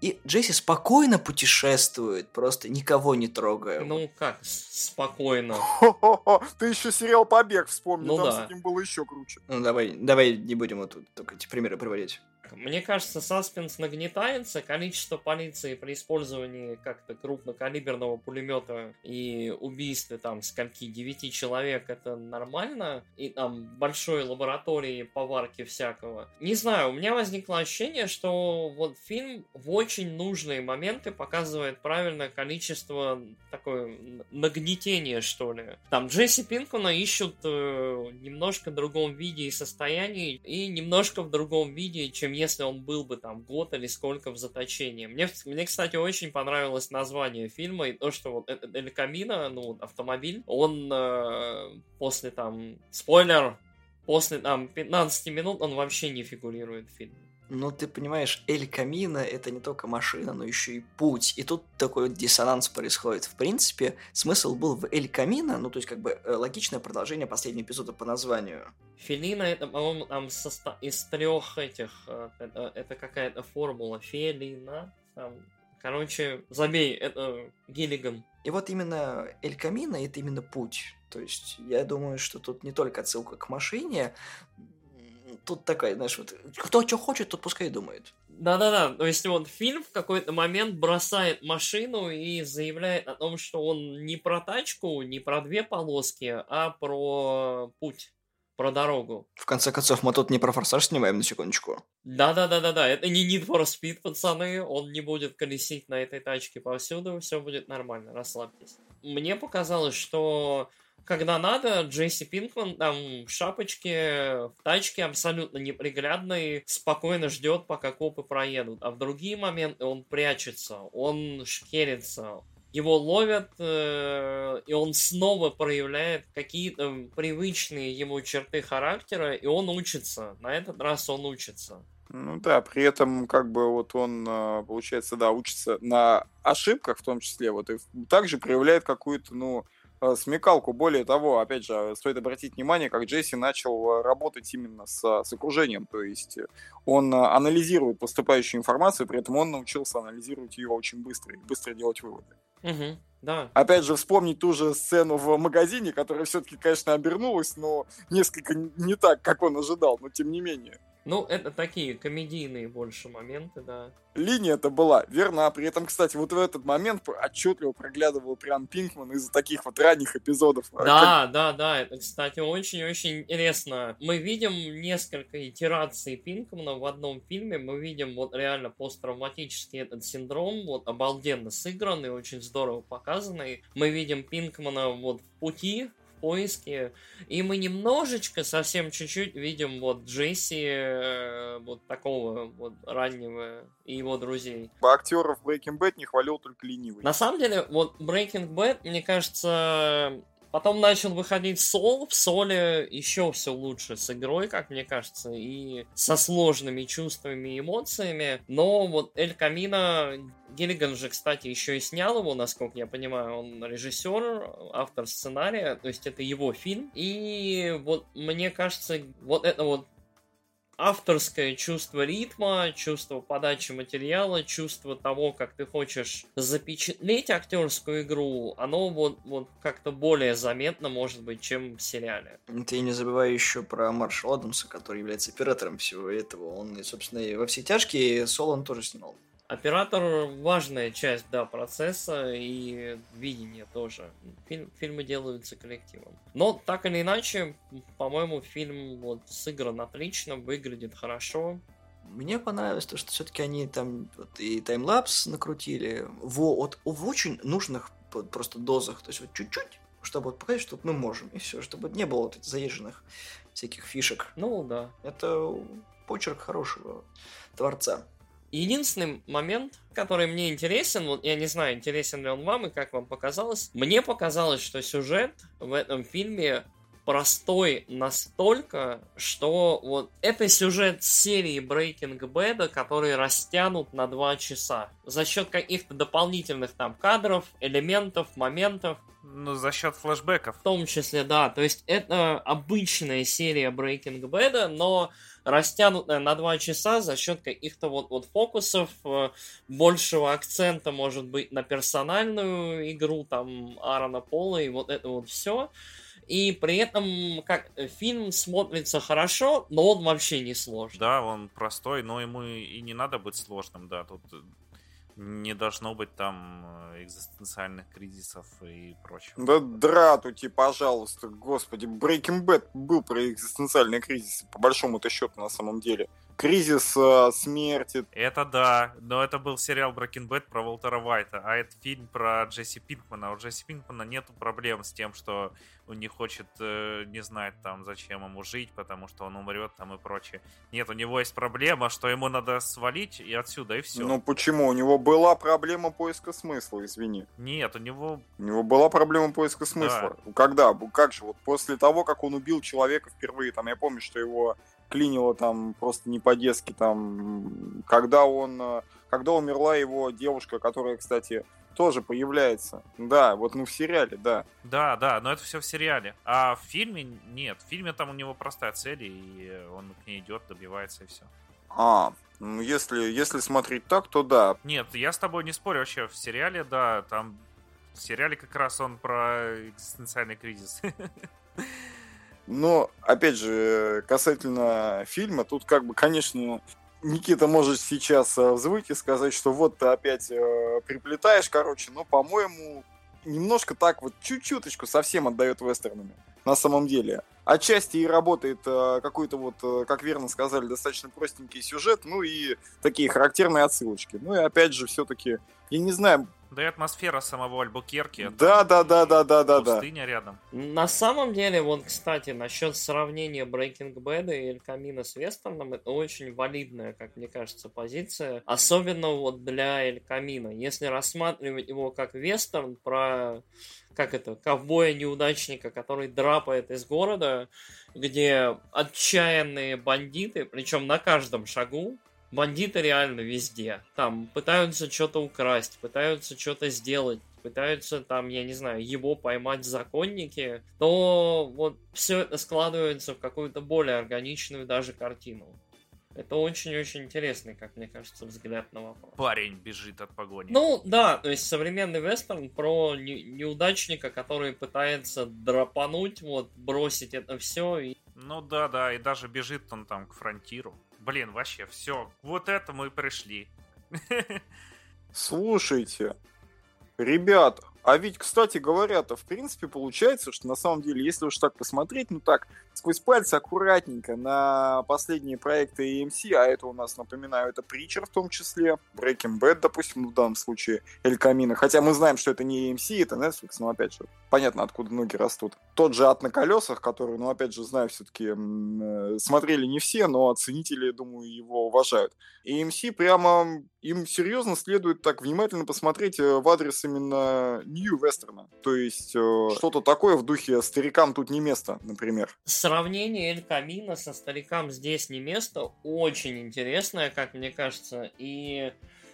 и Джесси спокойно путешествует, просто никого не трогая. Ну как, спокойно. Хо-хо-хо, Ты еще сериал «Побег» вспомни, Ну там да. с этим было еще круче. Ну давай, давай не будем вот тут только эти примеры приводить. Мне кажется, саспенс нагнетается, количество полиции при использовании как-то крупнокалиберного пулемета и убийстве там скольки, девяти человек, это нормально, и там большой лаборатории поварки всякого. Не знаю, у меня возникло ощущение, что вот фильм в очень нужные моменты показывает правильное количество такое нагнетения, что ли. Там Джесси Пинкмана ищут э, немножко в другом виде и состоянии, и немножко в другом виде, чем если он был бы там год или сколько в заточении. Мне, мне кстати, очень понравилось название фильма, и то, что вот этот Эль Камино, ну, автомобиль, он э, после там, спойлер, после там 15 минут он вообще не фигурирует в фильме. Ну, ты понимаешь, Эль Камина — это не только машина, но еще и путь. И тут такой вот диссонанс происходит. В принципе, смысл был в Эль Камина, ну, то есть, как бы, э, логичное продолжение последнего эпизода по названию. Фелина это, по-моему, там состо- из трех этих, э, это, это какая-то формула. Фелина, там, короче, забей, это Гиллиган. И вот именно Эль Камино — это именно путь. То есть, я думаю, что тут не только отсылка к машине, тут такая, знаешь, вот, кто что хочет, тот пускай думает. Да-да-да, то есть вот фильм в какой-то момент бросает машину и заявляет о том, что он не про тачку, не про две полоски, а про путь, про дорогу. В конце концов, мы тут не про форсаж снимаем, на секундочку. Да-да-да-да-да, это не Need for Speed, пацаны, он не будет колесить на этой тачке повсюду, все будет нормально, расслабьтесь. Мне показалось, что когда надо, Джесси Пинкман там в шапочке, в тачке абсолютно неприглядной, спокойно ждет, пока копы проедут. А в другие моменты он прячется, он шкерится, его ловят, э, и он снова проявляет какие-то привычные ему черты характера, и он учится. На этот раз он учится. Ну да, при этом как бы вот он, а, получается, да, учится на ошибках в том числе, вот и также проявляет какую-то, ну, смекалку. Более того, опять же, стоит обратить внимание, как Джесси начал а, работать именно с, с окружением, то есть э, он анализирует поступающую информацию, при этом он научился анализировать ее очень быстро и быстро делать выводы. Угу, да. Опять же, вспомнить ту же сцену в магазине, которая все-таки, конечно, обернулась, но несколько не так, как он ожидал, но тем не менее. Ну, это такие комедийные больше моменты, да. линия это была верна. При этом, кстати, вот в этот момент отчетливо проглядывал прям Пинкман из таких вот ранних эпизодов. А, Да, да, да, это, кстати, очень-очень интересно. Мы видим несколько итераций Пинкмана в одном фильме, мы видим вот реально посттравматический этот синдром, вот обалденно сыгранный, очень здорово показанный. Мы видим Пинкмана вот в пути, поиске, и мы немножечко, совсем чуть-чуть видим вот Джесси, э, вот такого вот раннего и его друзей. Актеров Breaking Bad не хвалил только ленивый. На самом деле, вот Breaking Bad, мне кажется, потом начал выходить Сол, в Соле еще все лучше с игрой, как мне кажется, и со сложными чувствами и эмоциями, но вот Эль Камино, Гиллиган же, кстати, еще и снял его, насколько я понимаю, он режиссер, автор сценария, то есть это его фильм, и вот мне кажется, вот это вот авторское чувство ритма, чувство подачи материала, чувство того, как ты хочешь запечатлеть актерскую игру, оно вот, вот как-то более заметно, может быть, чем в сериале. Ты не забывай еще про Маршала Адамса, который является оператором всего этого. Он, собственно, и во все тяжкие Соло он тоже снимал. Оператор важная часть, да, процесса и видения тоже. Фильм, фильмы делаются коллективом. Но так или иначе, по-моему, фильм вот сыгран отлично, выглядит хорошо. Мне понравилось то, что все-таки они там вот, и таймлапс накрутили во, вот, в очень нужных просто дозах. То есть вот чуть-чуть, чтобы вот показать, что мы можем. И все, чтобы не было вот этих заезженных всяких фишек. Ну да. Это почерк хорошего творца. Единственный момент, который мне интересен, вот я не знаю, интересен ли он вам и как вам показалось, мне показалось, что сюжет в этом фильме простой настолько, что вот это сюжет серии Breaking Bad, который растянут на два часа. За счет каких-то дополнительных там кадров, элементов, моментов. Ну, за счет флешбеков. В том числе, да. То есть это обычная серия Breaking Bad, но растянутая на два часа за счет каких-то вот, вот фокусов, э, большего акцента, может быть, на персональную игру, там, Аарона Пола и вот это вот все. И при этом как фильм смотрится хорошо, но он вообще не сложный. Да, он простой, но ему и не надо быть сложным, да. Тут не должно быть там э, экзистенциальных кризисов и прочего. Да дратути, пожалуйста, господи, Breaking Bad был про экзистенциальные кризисы, по большому-то счету, на самом деле. Кризис э, смерти. Это да, но это был сериал Breaking Bad про Уолтера Уайта, а это фильм про Джесси Пинкмана. У Джесси Пинкмана нету проблем с тем, что он не хочет, э, не знает там, зачем ему жить, потому что он умрет там и прочее. Нет, у него есть проблема, что ему надо свалить и отсюда, и все. Ну почему? У него была проблема поиска смысла, извини. Нет, у него... У него была проблема поиска смысла. Да. Когда? Как же? Вот после того, как он убил человека впервые, там, я помню, что его клинило там просто не по-детски, там, когда он, э, когда умерла его девушка, которая, кстати, тоже появляется. Да, вот ну в сериале, да. Да, да, но это все в сериале. А в фильме нет. В фильме там у него простая цель, и он к ней идет, добивается и все. А, ну если, если смотреть так, то да. Нет, я с тобой не спорю вообще. В сериале, да, там в сериале как раз он про экзистенциальный кризис. Но, опять же, касательно фильма, тут как бы, конечно, Никита может сейчас э, взвыть и сказать, что вот ты опять э, приплетаешь, короче, но, по-моему, немножко так вот чуть-чуточку совсем отдает вестернами на самом деле. Отчасти и работает э, какой-то вот, э, как верно сказали, достаточно простенький сюжет, ну и такие характерные отсылочки. Ну и опять же, все-таки, я не знаю, да и атмосфера самого Альбукерки. Да, да, да, да, да, да, да. Пустыня рядом. На самом деле, вот, кстати, насчет сравнения Breaking Bad и Эль Камина с Вестерном, это очень валидная, как мне кажется, позиция. Особенно вот для Эль Камина. Если рассматривать его как вестерн про как это, ковбоя-неудачника, который драпает из города, где отчаянные бандиты, причем на каждом шагу, бандиты реально везде. Там пытаются что-то украсть, пытаются что-то сделать, пытаются там, я не знаю, его поймать законники, то вот все это складывается в какую-то более органичную даже картину. Это очень-очень интересный, как мне кажется, взгляд на вопрос. Парень бежит от погони. Ну, да, то есть современный вестерн про не- неудачника, который пытается драпануть, вот, бросить это все. И... Ну да, да, и даже бежит он там к фронтиру. Блин, вообще, все, вот это мы пришли. Слушайте, ребята, а ведь, кстати говоря-то, в принципе, получается, что на самом деле, если уж так посмотреть, ну так, сквозь пальцы аккуратненько на последние проекты AMC, а это у нас, напоминаю, это Притчер в том числе, Breaking Bad, допустим, в данном случае, Эль Камино, хотя мы знаем, что это не AMC, это Netflix, но опять же, понятно, откуда ноги растут. Тот же «Ад на колесах», который, ну, опять же, знаю, все-таки э, смотрели не все, но ценители, думаю, его уважают. AMC прямо им серьезно следует так внимательно посмотреть э, в адрес именно нью-вестерна. То есть э, что-то такое в духе «старикам тут не место», например. Сравнение Эль Камина со «Старикам здесь не место» очень интересное, как мне кажется, и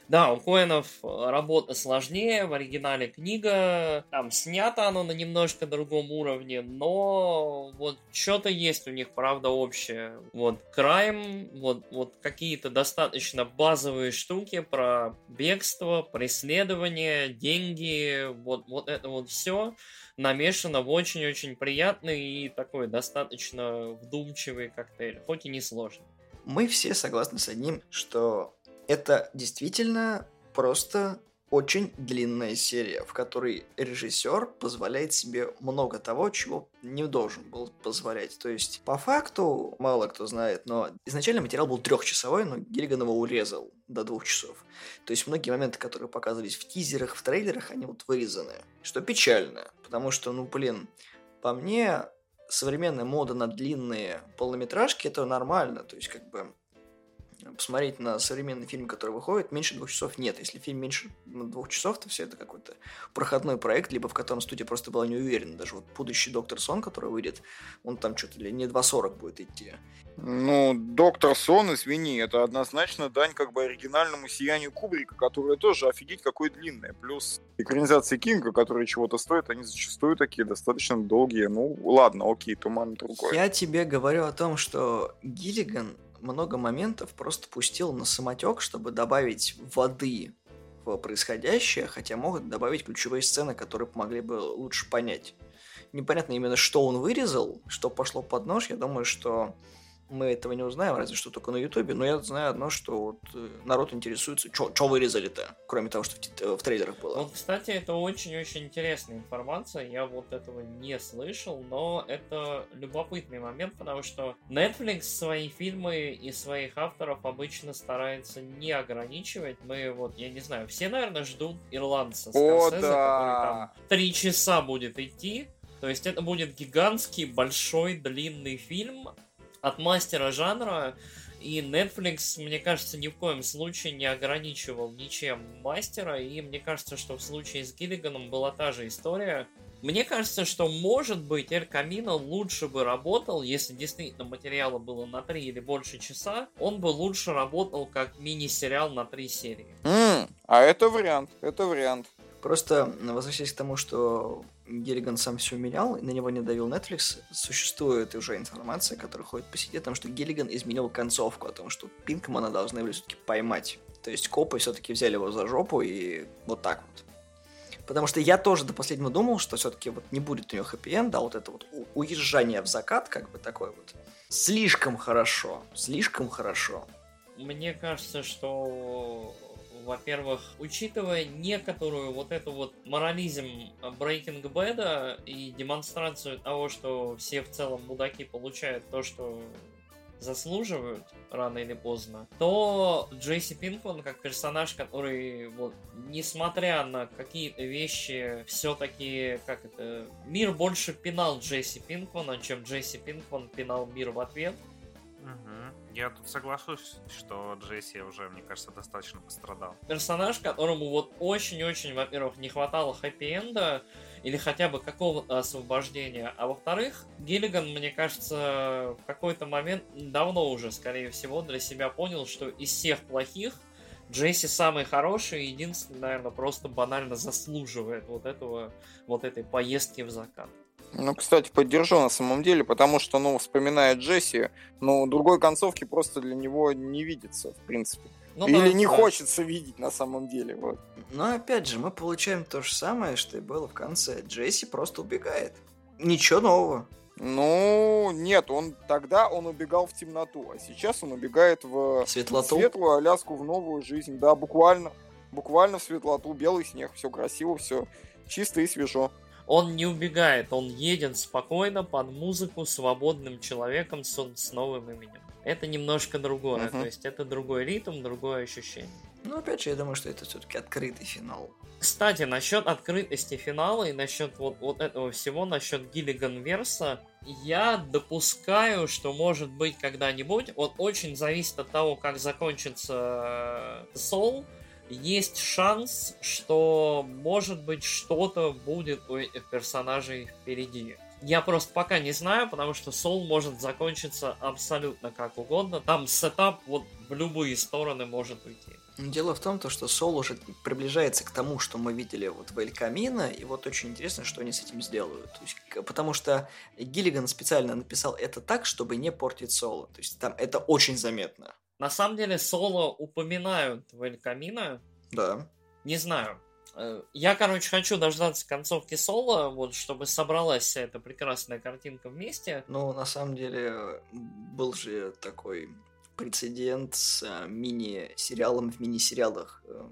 да, у Коинов э, работа сложнее, в оригинале книга, там снято оно на немножко другом уровне, но вот что-то есть у них, правда, общее. Вот крайм, вот, вот какие-то достаточно базовые штуки про бегство, преследование, деньги, вот, вот это вот все намешано в очень-очень приятный и такой достаточно вдумчивый коктейль, хоть и не сложный. Мы все согласны с одним, что это действительно просто очень длинная серия, в которой режиссер позволяет себе много того, чего не должен был позволять. То есть, по факту, мало кто знает, но изначально материал был трехчасовой, но Гиллиган его урезал до двух часов. То есть, многие моменты, которые показывались в тизерах, в трейлерах, они вот вырезаны. Что печально, потому что, ну, блин, по мне, современная мода на длинные полнометражки это нормально. То есть, как бы, посмотреть на современный фильм, который выходит, меньше двух часов нет. Если фильм меньше двух часов, то все это какой-то проходной проект, либо в котором студия просто была не уверена. Даже вот будущий Доктор Сон, который выйдет, он там что-то ли не 2.40 будет идти. Ну, Доктор Сон, извини, это однозначно дань как бы оригинальному сиянию Кубрика, которое тоже офигеть какое длинное. Плюс экранизации Кинга, которые чего-то стоят, они зачастую такие достаточно долгие. Ну, ладно, окей, туман другой. Я тебе говорю о том, что Гиллиган много моментов просто пустил на самотек, чтобы добавить воды в происходящее, хотя могут добавить ключевые сцены, которые помогли бы лучше понять. Непонятно именно, что он вырезал, что пошло под нож. Я думаю, что мы этого не узнаем, разве что только на Ютубе, но я знаю одно, что вот э, народ интересуется, что вырезали-то, кроме того, что в, в трейлерах было. Вот, кстати, это очень-очень интересная информация, я вот этого не слышал, но это любопытный момент, потому что Netflix свои фильмы и своих авторов обычно старается не ограничивать. Мы вот, я не знаю, все, наверное, ждут ирландца О, Скорсезе, да. который там три часа будет идти, то есть это будет гигантский, большой, длинный фильм, от мастера жанра, и Netflix, мне кажется, ни в коем случае не ограничивал ничем мастера, и мне кажется, что в случае с Гиллиганом была та же история. Мне кажется, что, может быть, Эль Камино лучше бы работал, если действительно материала было на 3 или больше часа, он бы лучше работал как мини-сериал на 3 серии. М, а это вариант, это вариант. Просто, возвращаясь к тому, что Гиллиган сам все менял, и на него не давил Netflix, существует уже информация, которая ходит по сети, о том, что Гиллиган изменил концовку, о том, что Пинкмана должны были все-таки поймать. То есть копы все-таки взяли его за жопу и вот так вот. Потому что я тоже до последнего думал, что все-таки вот не будет у него хэппи-энда, а вот это вот уезжание в закат, как бы такое вот. Слишком хорошо, слишком хорошо. Мне кажется, что, во-первых, учитывая некоторую вот эту вот морализм Breaking Bad и демонстрацию того, что все в целом мудаки получают то, что заслуживают рано или поздно, то Джейси Пинкман как персонаж, который вот несмотря на какие-то вещи, все-таки как это мир больше пинал Джейси Пинкмана, чем Джейси Пинкман пинал мир в ответ. Мгм. Я тут соглашусь, что Джесси уже, мне кажется, достаточно пострадал. персонаж, которому вот очень-очень, во-первых, не хватало хэппи-энда или хотя бы какого-то освобождения, а во-вторых, Гиллиган, мне кажется, в какой-то момент давно уже, скорее всего, для себя понял, что из всех плохих Джесси самый хороший единственный, наверное, просто банально заслуживает вот этого, вот этой поездки в закат. Ну, кстати, поддержу на самом деле, потому что, ну, вспоминая Джесси, ну, другой концовки просто для него не видится, в принципе. Ну Или да, не да. хочется видеть на самом деле, вот. Но опять же, мы получаем то же самое, что и было в конце. Джесси просто убегает. Ничего нового. Ну, нет, он тогда он убегал в темноту, а сейчас он убегает в Светлоту. светлую Аляску, в новую жизнь. Да, буквально. Буквально в светлоту, белый снег, все красиво, все чисто и свежо. Он не убегает, он едет спокойно под музыку свободным человеком с, с новым именем. Это немножко другое, Мгм. то есть это другой ритм, другое ощущение. Но опять же, я думаю, что это все-таки открытый финал. Кстати, насчет открытости финала и насчет вот, вот этого всего, насчет Гиллиган Верса, я допускаю, что может быть когда-нибудь, вот очень зависит от того, как закончится э, Soul, есть шанс, что может быть что-то будет у персонажей впереди. Я просто пока не знаю, потому что Soul может закончиться абсолютно как угодно. Там сетап вот в любые стороны может уйти. Дело в том, то, что Сол уже приближается к тому, что мы видели вот в Эль Камино, и вот очень интересно, что они с этим сделают. То есть, потому что Гиллиган специально написал это так, чтобы не портить Соло. То есть там это очень заметно. На самом деле, соло упоминают в Эль Камино. Да. Не знаю. Э, Я, короче, хочу дождаться концовки соло, вот, чтобы собралась вся эта прекрасная картинка вместе. Ну, на самом деле, был же такой прецедент с э, мини-сериалом в мини-сериалах. Э,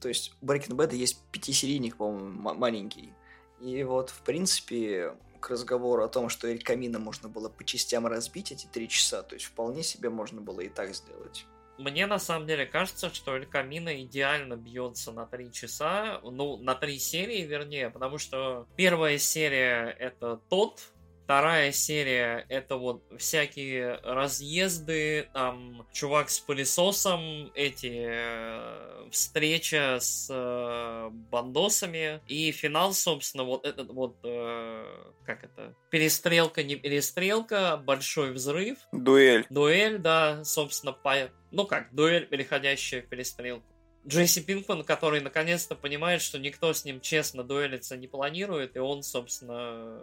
То есть у Breaking Bad есть пятисерийник, по-моему, ма- маленький. И вот, в принципе, к разговору о том, что Эль Камино можно было по частям разбить эти три часа, то есть вполне себе можно было и так сделать. Мне на самом деле кажется, что Эль Камино идеально бьется на три часа, ну, на три серии, вернее, потому что первая серия это тот, Вторая серия это вот всякие разъезды, там чувак с пылесосом, эти э, встреча с э, бандосами и финал, собственно, вот этот вот э, как это перестрелка не перестрелка, большой взрыв, Дуэль. дуэль, да, собственно, по... ну как дуэль переходящая в перестрелку. Джесси Пинкман, который наконец-то понимает, что никто с ним честно дуэлиться не планирует, и он, собственно,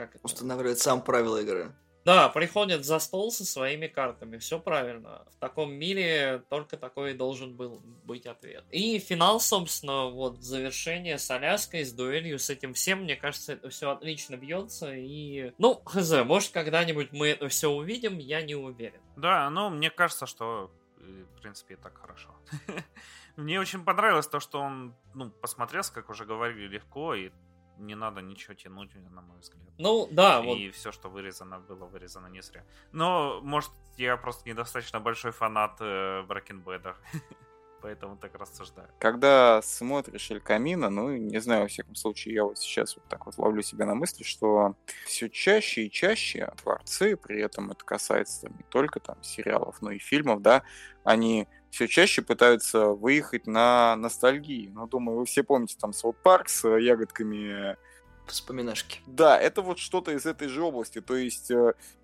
как это? Устанавливает сам правила игры. Да, приходит за стол со своими картами, все правильно. В таком мире только такой должен был быть ответ. И финал, собственно, вот завершение с Аляской, с дуэлью, с этим всем, мне кажется, это все отлично бьется. И, ну, хз, может, когда-нибудь мы это все увидим, я не уверен. Да, ну, мне кажется, что, э, в принципе, и так хорошо. Мне очень понравилось то, что он, ну, посмотрел, как уже говорили, легко, и не надо ничего тянуть, на мой взгляд. Ну, да, вот И все, что вырезано, было вырезано не зря. Но, может, я просто недостаточно большой фанат э, Bad, поэтому так рассуждаю. Когда смотришь Эль Камино, ну, не знаю, во всяком случае, я вот сейчас вот так вот ловлю себя на мысли, что все чаще и чаще творцы, при этом это касается там, не только там сериалов, но и фильмов, да, они все чаще пытаются выехать на ностальгии. Ну, думаю, вы все помните там Саут Парк с э, ягодками Вспоминашки. Да, это вот что-то из этой же области. То есть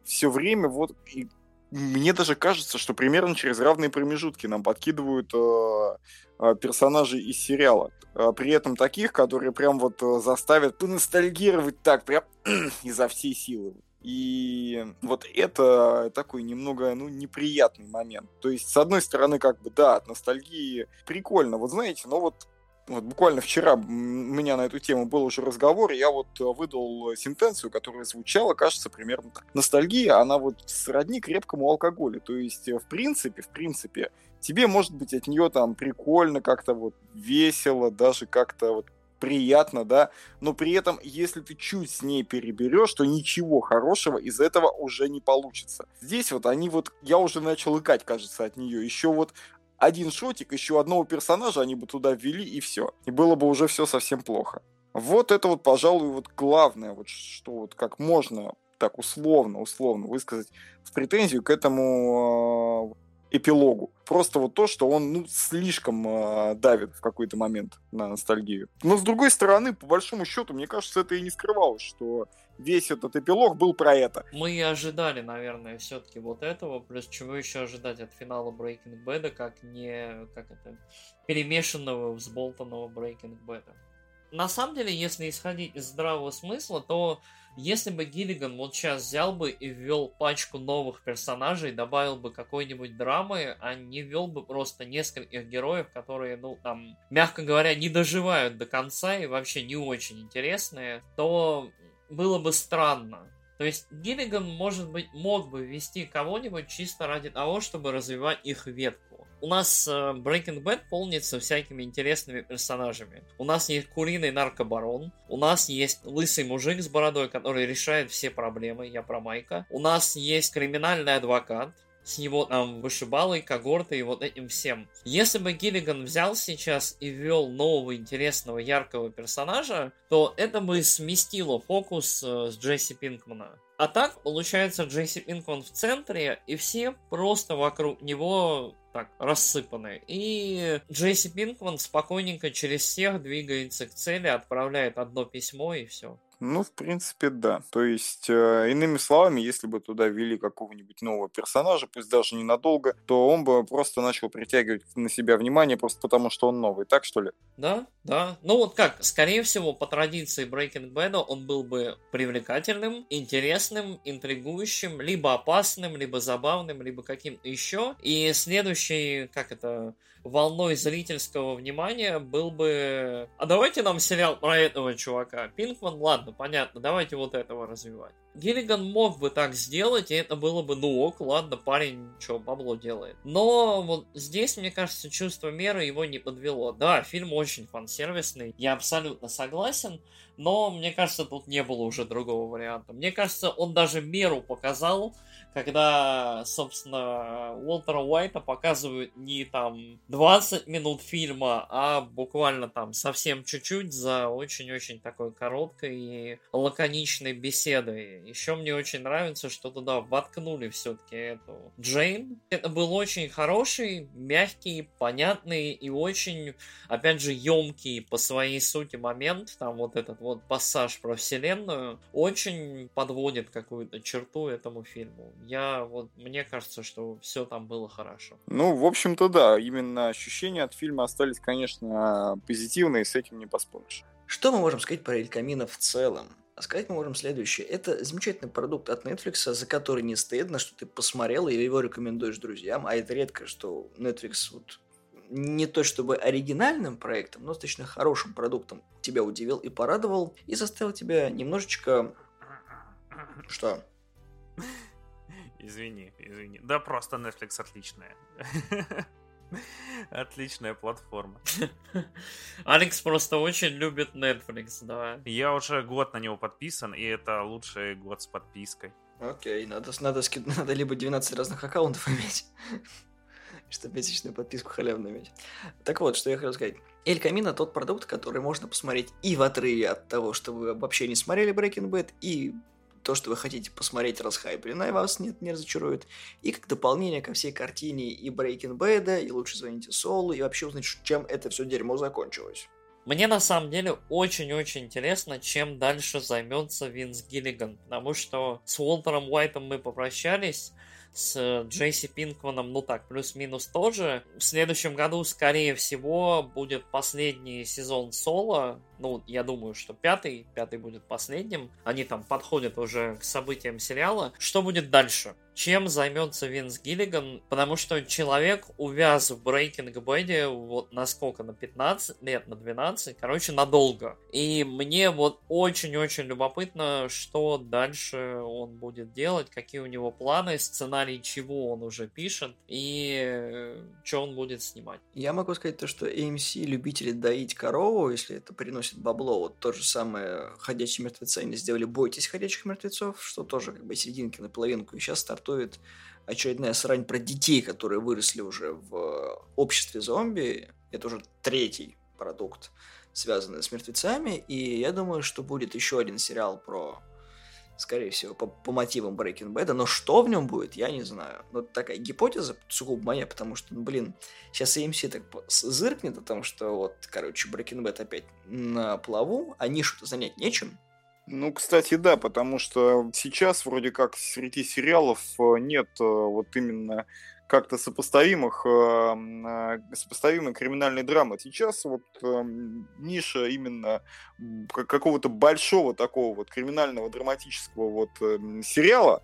все время вот и мне даже кажется, что примерно через равные промежутки нам подкидывают э, э, персонажей из сериала. Э, при этом таких, которые прям вот э, заставят поностальгировать так, прям изо всей силы. И вот это такой немного, ну, неприятный момент. То есть, с одной стороны, как бы, да, от ностальгии прикольно, вот знаете, но вот вот буквально вчера у меня на эту тему был уже разговор, и я вот э, выдал сентенцию, которая звучала, кажется, примерно так. Ностальгия, она вот сродни крепкому алкоголю. То есть, э, в принципе, в принципе, тебе, может быть, от нее там прикольно, как-то вот весело, даже как-то вот приятно, да, но при этом, если ты чуть с ней переберешь, то ничего хорошего из этого уже не получится. Здесь вот они вот, я уже начал икать, кажется, от нее. Еще вот один шотик, еще одного персонажа они бы туда ввели, и все. И было бы уже все совсем плохо. Вот это вот, пожалуй, вот главное, вот что вот как можно так условно, условно высказать в претензию к этому э, эпилогу. Просто вот то, что он ну, слишком э, давит в какой-то момент на ностальгию. Но с другой стороны, по большому счету, мне кажется, это и не скрывалось, что весь этот эпилог был про это. Мы и ожидали, наверное, все-таки вот этого. Плюс чего еще ожидать от финала Breaking Bad, как не как это перемешанного, взболтанного Breaking Bad. На самом деле, если исходить из здравого смысла, то если бы Гиллиган вот сейчас взял бы и ввел пачку новых персонажей, добавил бы какой-нибудь драмы, а не ввел бы просто нескольких героев, которые, ну, там, мягко говоря, не доживают до конца и вообще не очень интересные, то было бы странно. То есть Гиллиган, может быть, мог бы ввести кого-нибудь чисто ради того, чтобы развивать их ветку. У нас э, Breaking Bad полнится всякими интересными персонажами. У нас есть куриный наркобарон, у нас есть лысый мужик с бородой, который решает все проблемы, я про Майка. У нас есть криминальный адвокат, с его там вышибалой, когортой и вот этим всем. Если бы Гиллиган взял сейчас и ввел нового интересного яркого персонажа, то это бы сместило фокус э, с Джесси Пинкмана. А так, получается, Джесси Пинкман в центре, и все просто вокруг него так рассыпаны. И Джесси Пинкман спокойненько через всех двигается к цели, отправляет одно письмо и все. Ну, в принципе, да. То есть, э, иными словами, если бы туда ввели какого-нибудь нового персонажа, пусть даже ненадолго, то он бы просто начал притягивать на себя внимание просто потому, что он новый. Так, что ли? Да, да. Ну вот как, скорее всего, по традиции Breaking Bad он был бы привлекательным, интересным, интригующим, либо опасным, либо забавным, либо каким-то еще. И следующий, как это, волной зрительского внимания был бы... А давайте нам сериал про этого чувака. Пинкман, ладно, понятно, давайте вот этого развивать. Гиллиган мог бы так сделать, и это было бы, ну ок, ладно, парень, что, бабло делает. Но вот здесь, мне кажется, чувство меры его не подвело. Да, фильм очень фан-сервисный, я абсолютно согласен, но мне кажется, тут не было уже другого варианта. Мне кажется, он даже меру показал, когда, собственно, Уолтера Уайта показывают не там 20 минут фильма, а буквально там совсем чуть-чуть за очень-очень такой короткой и лаконичной беседой. Еще мне очень нравится, что туда воткнули все-таки эту Джейн. Это был очень хороший, мягкий, понятный и очень, опять же, емкий по своей сути момент. Там вот этот вот пассаж про вселенную очень подводит какую-то черту этому фильму. Я вот, мне кажется, что все там было хорошо. Ну, в общем-то, да, именно ощущения от фильма остались, конечно, позитивные, с этим не поспоришь. Что мы можем сказать про Эль Камино в целом? А сказать мы можем следующее. Это замечательный продукт от Netflix, за который не стыдно, что ты посмотрел и его рекомендуешь друзьям. А это редко, что Netflix вот не то чтобы оригинальным проектом, но достаточно хорошим продуктом тебя удивил и порадовал, и заставил тебя немножечко... Что? Извини, извини. Да просто Netflix отличная. Отличная платформа. Алекс просто очень любит Netflix, да. Я уже год на него подписан, и это лучший год с подпиской. Окей, надо, надо, ски... надо либо 12 разных аккаунтов иметь, чтобы месячную подписку халявную иметь. Так вот, что я хотел сказать. Эль Камино тот продукт, который можно посмотреть и в отрыве от того, что вы вообще не смотрели Breaking Bad, и то, что вы хотите посмотреть расхайплено, и вас нет, не разочарует, и как дополнение ко всей картине и Breaking Bad, и лучше звоните Солу, и вообще узнать, чем это все дерьмо закончилось. Мне на самом деле очень-очень интересно, чем дальше займется Винс Гиллиган, потому что с Уолтером Уайтом мы попрощались, с Джейси Пинкманом, ну так, плюс-минус тоже. В следующем году, скорее всего, будет последний сезон соло. Ну, я думаю, что пятый, пятый будет последним. Они там подходят уже к событиям сериала. Что будет дальше? чем займется Винс Гиллиган, потому что человек увяз в Breaking Bad вот на сколько, на 15 лет, на 12, короче, надолго. И мне вот очень-очень любопытно, что дальше он будет делать, какие у него планы, сценарий чего он уже пишет и э, что он будет снимать. Я могу сказать то, что AMC любители доить корову, если это приносит бабло, вот то же самое «Ходячие мертвецы» они сделали «Бойтесь ходячих мертвецов», что тоже как бы серединки на половинку, и сейчас старт стартует очередная срань про детей, которые выросли уже в обществе зомби. Это уже третий продукт, связанный с мертвецами. И я думаю, что будет еще один сериал про, скорее всего, по, по мотивам Breaking Bad. Но что в нем будет, я не знаю. Но это такая гипотеза сугубо моя, потому что, ну, блин, сейчас AMC так зыркнет о том, что вот, короче, Breaking Bad опять на плаву, а нишу-то занять нечем. Ну, кстати, да, потому что сейчас вроде как среди сериалов э, нет э, вот именно как-то сопоставимых, э, сопоставимой криминальной драмы. Сейчас вот ниша именно какого-то большого такого вот криминального драматического вот сериала,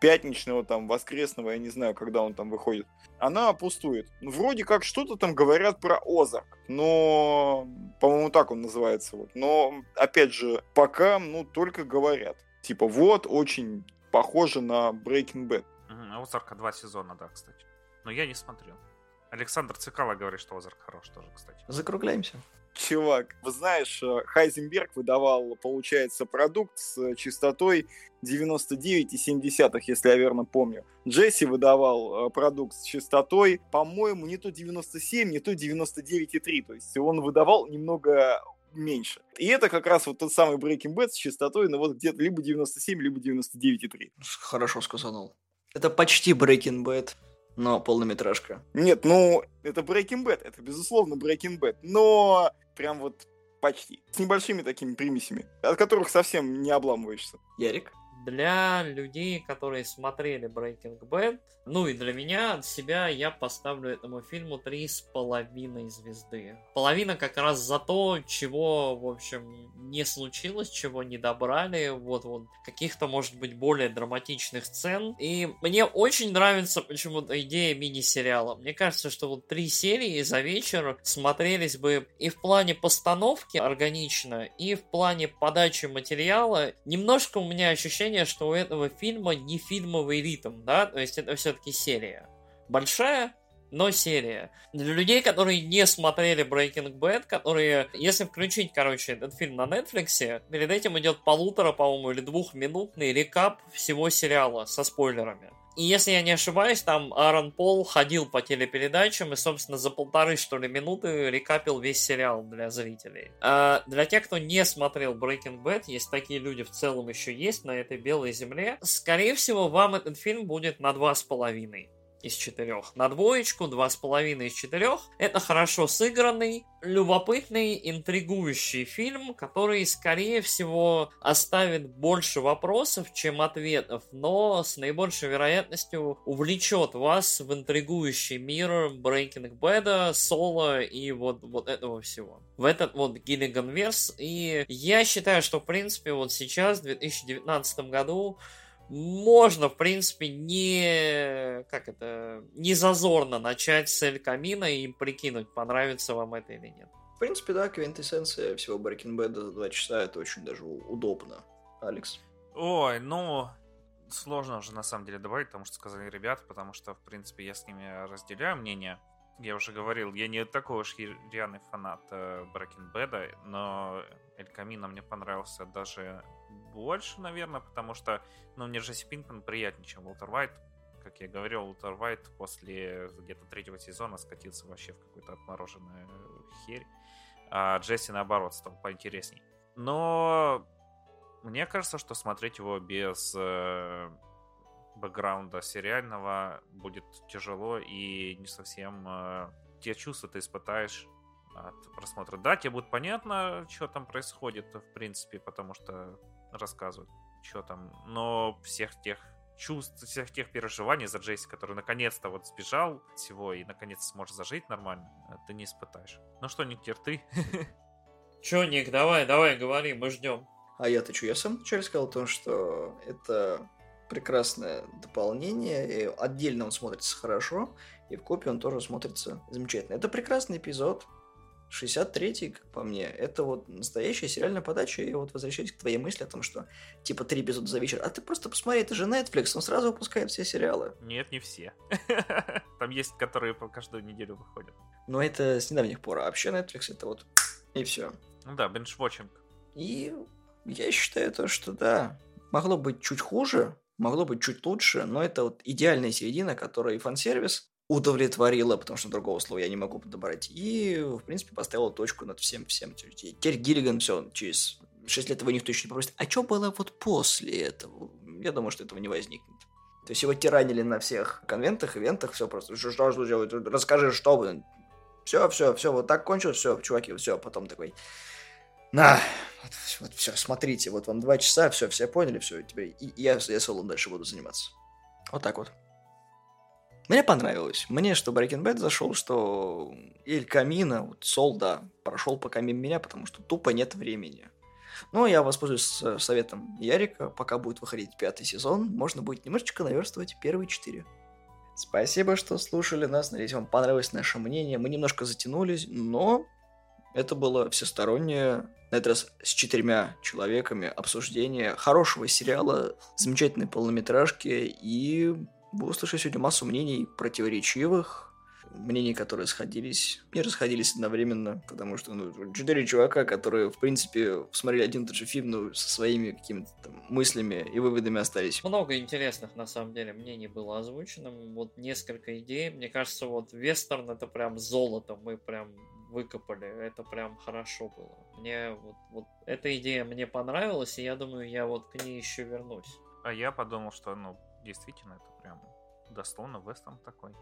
пятничного, там, воскресного, я не знаю, когда он там выходит, она пустует. Ну, вроде как что-то там говорят про Озарк, но, по-моему, так он называется. Вот. Но, опять же, пока, ну, только говорят. Типа, вот, очень похоже на Breaking Bad. Угу, Озарка два сезона, да, кстати. Но я не смотрел. Александр Цикало говорит, что Озарк хорош тоже, кстати. Закругляемся чувак. Вы знаешь, э, Хайзенберг выдавал, получается, продукт с частотой 99,7, если я верно помню. Джесси выдавал э, продукт с частотой, по-моему, не то 97, не то 99,3. То есть он выдавал немного меньше. И это как раз вот тот самый Breaking Bad с частотой, ну вот где-то либо 97, либо 99,3. Хорошо сказал. Это почти Breaking Bad но полнометражка. Нет, ну, это Breaking Bad, это безусловно Breaking Bad, но прям вот почти. С небольшими такими примесями, от которых совсем не обламываешься. Ярик? Для людей, которые смотрели Breaking Bad, ну и для меня, от себя, я поставлю этому фильму три с половиной звезды. Половина как раз за то, чего, в общем, не случилось, чего не добрали, вот вот каких-то, может быть, более драматичных сцен. И мне очень нравится почему-то идея мини-сериала. Мне кажется, что вот три серии за вечер смотрелись бы и в плане постановки органично, и в плане подачи материала. Немножко у меня ощущение, что у этого фильма не фильмовый ритм, да, то есть это все-таки серия. Большая, но серия. Для людей, которые не смотрели Breaking Bad, которые, если включить, короче, этот фильм на Netflix, перед этим идет полутора, по-моему, или двухминутный рекап всего сериала со спойлерами. И если я не ошибаюсь, там Аарон Пол ходил по телепередачам и, собственно, за полторы, что ли, минуты рекапил весь сериал для зрителей. А для тех, кто не смотрел Breaking Bad, есть такие люди в целом еще есть на этой белой земле, скорее всего, вам этот фильм будет на два с половиной из четырех. На двоечку, два с половиной из четырех. Это хорошо сыгранный, любопытный, интригующий фильм, который, скорее всего, оставит больше вопросов, чем ответов, но с наибольшей вероятностью увлечет вас в интригующий мир Breaking Bad, Соло и вот, вот этого всего. В этот вот Гиллиган Верс. И я считаю, что, в принципе, вот сейчас, в 2019 году, можно, в принципе, не, как это, не зазорно начать с Эль Камина и прикинуть, понравится вам это или нет. В принципе, да, квинтэссенция всего Breaking Bad за два часа, это очень даже удобно. Алекс? Ой, ну, сложно уже на самом деле добавить, потому что сказали ребята, потому что, в принципе, я с ними разделяю мнение. Я уже говорил, я не такой уж рьяный фанат э, Breaking Bad, но Эль Камино мне понравился даже больше, наверное, потому что, ну, мне Джесси Пинкман приятнее, чем Уолтер Вайт. Как я говорил, Уолтер Вайт после где-то третьего сезона скатился вообще в какую-то отмороженную херь. А Джесси, наоборот, стал поинтересней. Но мне кажется, что смотреть его без э, бэкграунда сериального будет тяжело и не совсем э, те чувства ты испытаешь от просмотра. Да, тебе будет понятно, что там происходит, в принципе, потому что рассказывают, что там. Но всех тех чувств, всех тех переживаний за Джейси, который наконец-то вот сбежал от всего и наконец сможет зажить нормально, э, ты не испытаешь. Ну что, Ник, теперь ты? Че, Ник, давай, давай, говори, мы ждем. А я-то что, я сам вначале сказал то, что это прекрасное дополнение, и отдельно он смотрится хорошо, и в копии он тоже смотрится замечательно. Это прекрасный эпизод, 63-й, как по мне, это вот настоящая сериальная подача. И вот возвращаясь к твоей мысли о том, что типа три эпизода за вечер. А ты просто посмотри, это же Netflix, он сразу выпускает все сериалы. Нет, не все. Там есть, которые по каждую неделю выходят. Но это с недавних пор. А вообще Netflix это вот и все. Ну да, бенчвотчинг. И я считаю то, что да, могло быть чуть хуже, могло быть чуть лучше, но это вот идеальная середина, которая и фан-сервис, удовлетворила, потому что другого слова я не могу подобрать. И, в принципе, поставила точку над всем-всем. Теперь Гиллиган все, через 6 лет его никто еще не попросит. А что было вот после этого? Я думаю, что этого не возникнет. То есть его тиранили на всех конвентах, ивентах, все просто. Что, что, что делать? Расскажи, что вы. Все, все, все, вот так кончилось, все, чуваки, все, потом такой. На, вот, вот все, смотрите, вот вам два часа, все, все поняли, все, теперь и я, я соло дальше буду заниматься. Вот так вот. Мне понравилось. Мне, что Breaking Bad зашел, что Эль Камина, вот Сол, да, прошел пока мимо меня, потому что тупо нет времени. Но я воспользуюсь советом Ярика, пока будет выходить пятый сезон, можно будет немножечко наверстывать первые четыре. Спасибо, что слушали нас. Надеюсь, вам понравилось наше мнение. Мы немножко затянулись, но это было всестороннее, на этот раз с четырьмя человеками, обсуждение хорошего сериала, замечательной полнометражки и вы услышали сегодня массу мнений противоречивых, мнений, которые сходились и расходились одновременно, потому что ну, четыре чувака, которые, в принципе, смотрели один и тот же фильм, но со своими какими-то там мыслями и выводами остались. Много интересных, на самом деле, мнений было озвучено. Вот несколько идей. Мне кажется, вот вестерн это прям золото. Мы прям выкопали. Это прям хорошо было. Мне вот, вот эта идея мне понравилась, и я думаю, я вот к ней еще вернусь. А я подумал, что, ну, действительно, это дословно вестерн такой.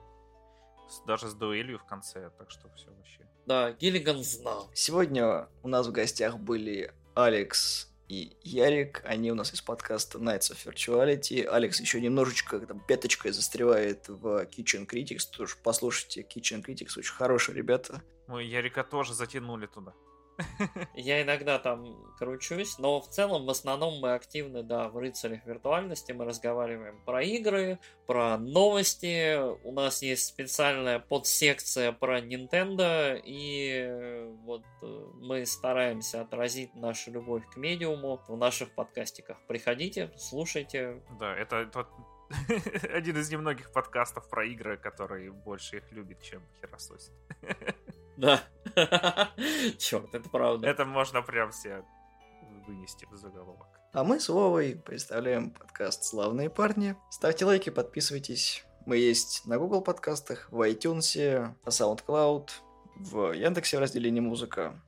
Даже с дуэлью в конце, так что все вообще. Да, Гиллиган знал. Сегодня у нас в гостях были Алекс и Ярик. Они у нас из подкаста Nights of Virtuality. Алекс еще немножечко там пяточкой застревает в Kitchen Critics. Тоже послушайте Kitchen Critics, очень хорошие ребята. Мы Ярика тоже затянули туда. Я иногда там кручусь, но в целом в основном мы активны, да, в рыцарях виртуальности. Мы разговариваем про игры, про новости. У нас есть специальная подсекция про Nintendo, и вот э, мы стараемся отразить нашу любовь к медиуму в наших подкастиках. Приходите, слушайте. Да, это тот один из немногих подкастов про игры, который больше их любит, чем херососит. Да. Черт, это правда. Это можно прям все вынести в заголовок. А мы с Вовой представляем подкаст «Славные парни». Ставьте лайки, подписывайтесь. Мы есть на Google подкастах, в iTunes, на SoundCloud, в Яндексе в разделе «Не музыка».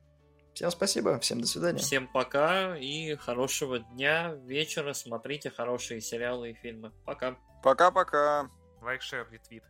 Всем спасибо, всем до свидания. Всем пока и хорошего дня, вечера. Смотрите хорошие сериалы и фильмы. Пока. Пока-пока. Лайк, шер, ретвит.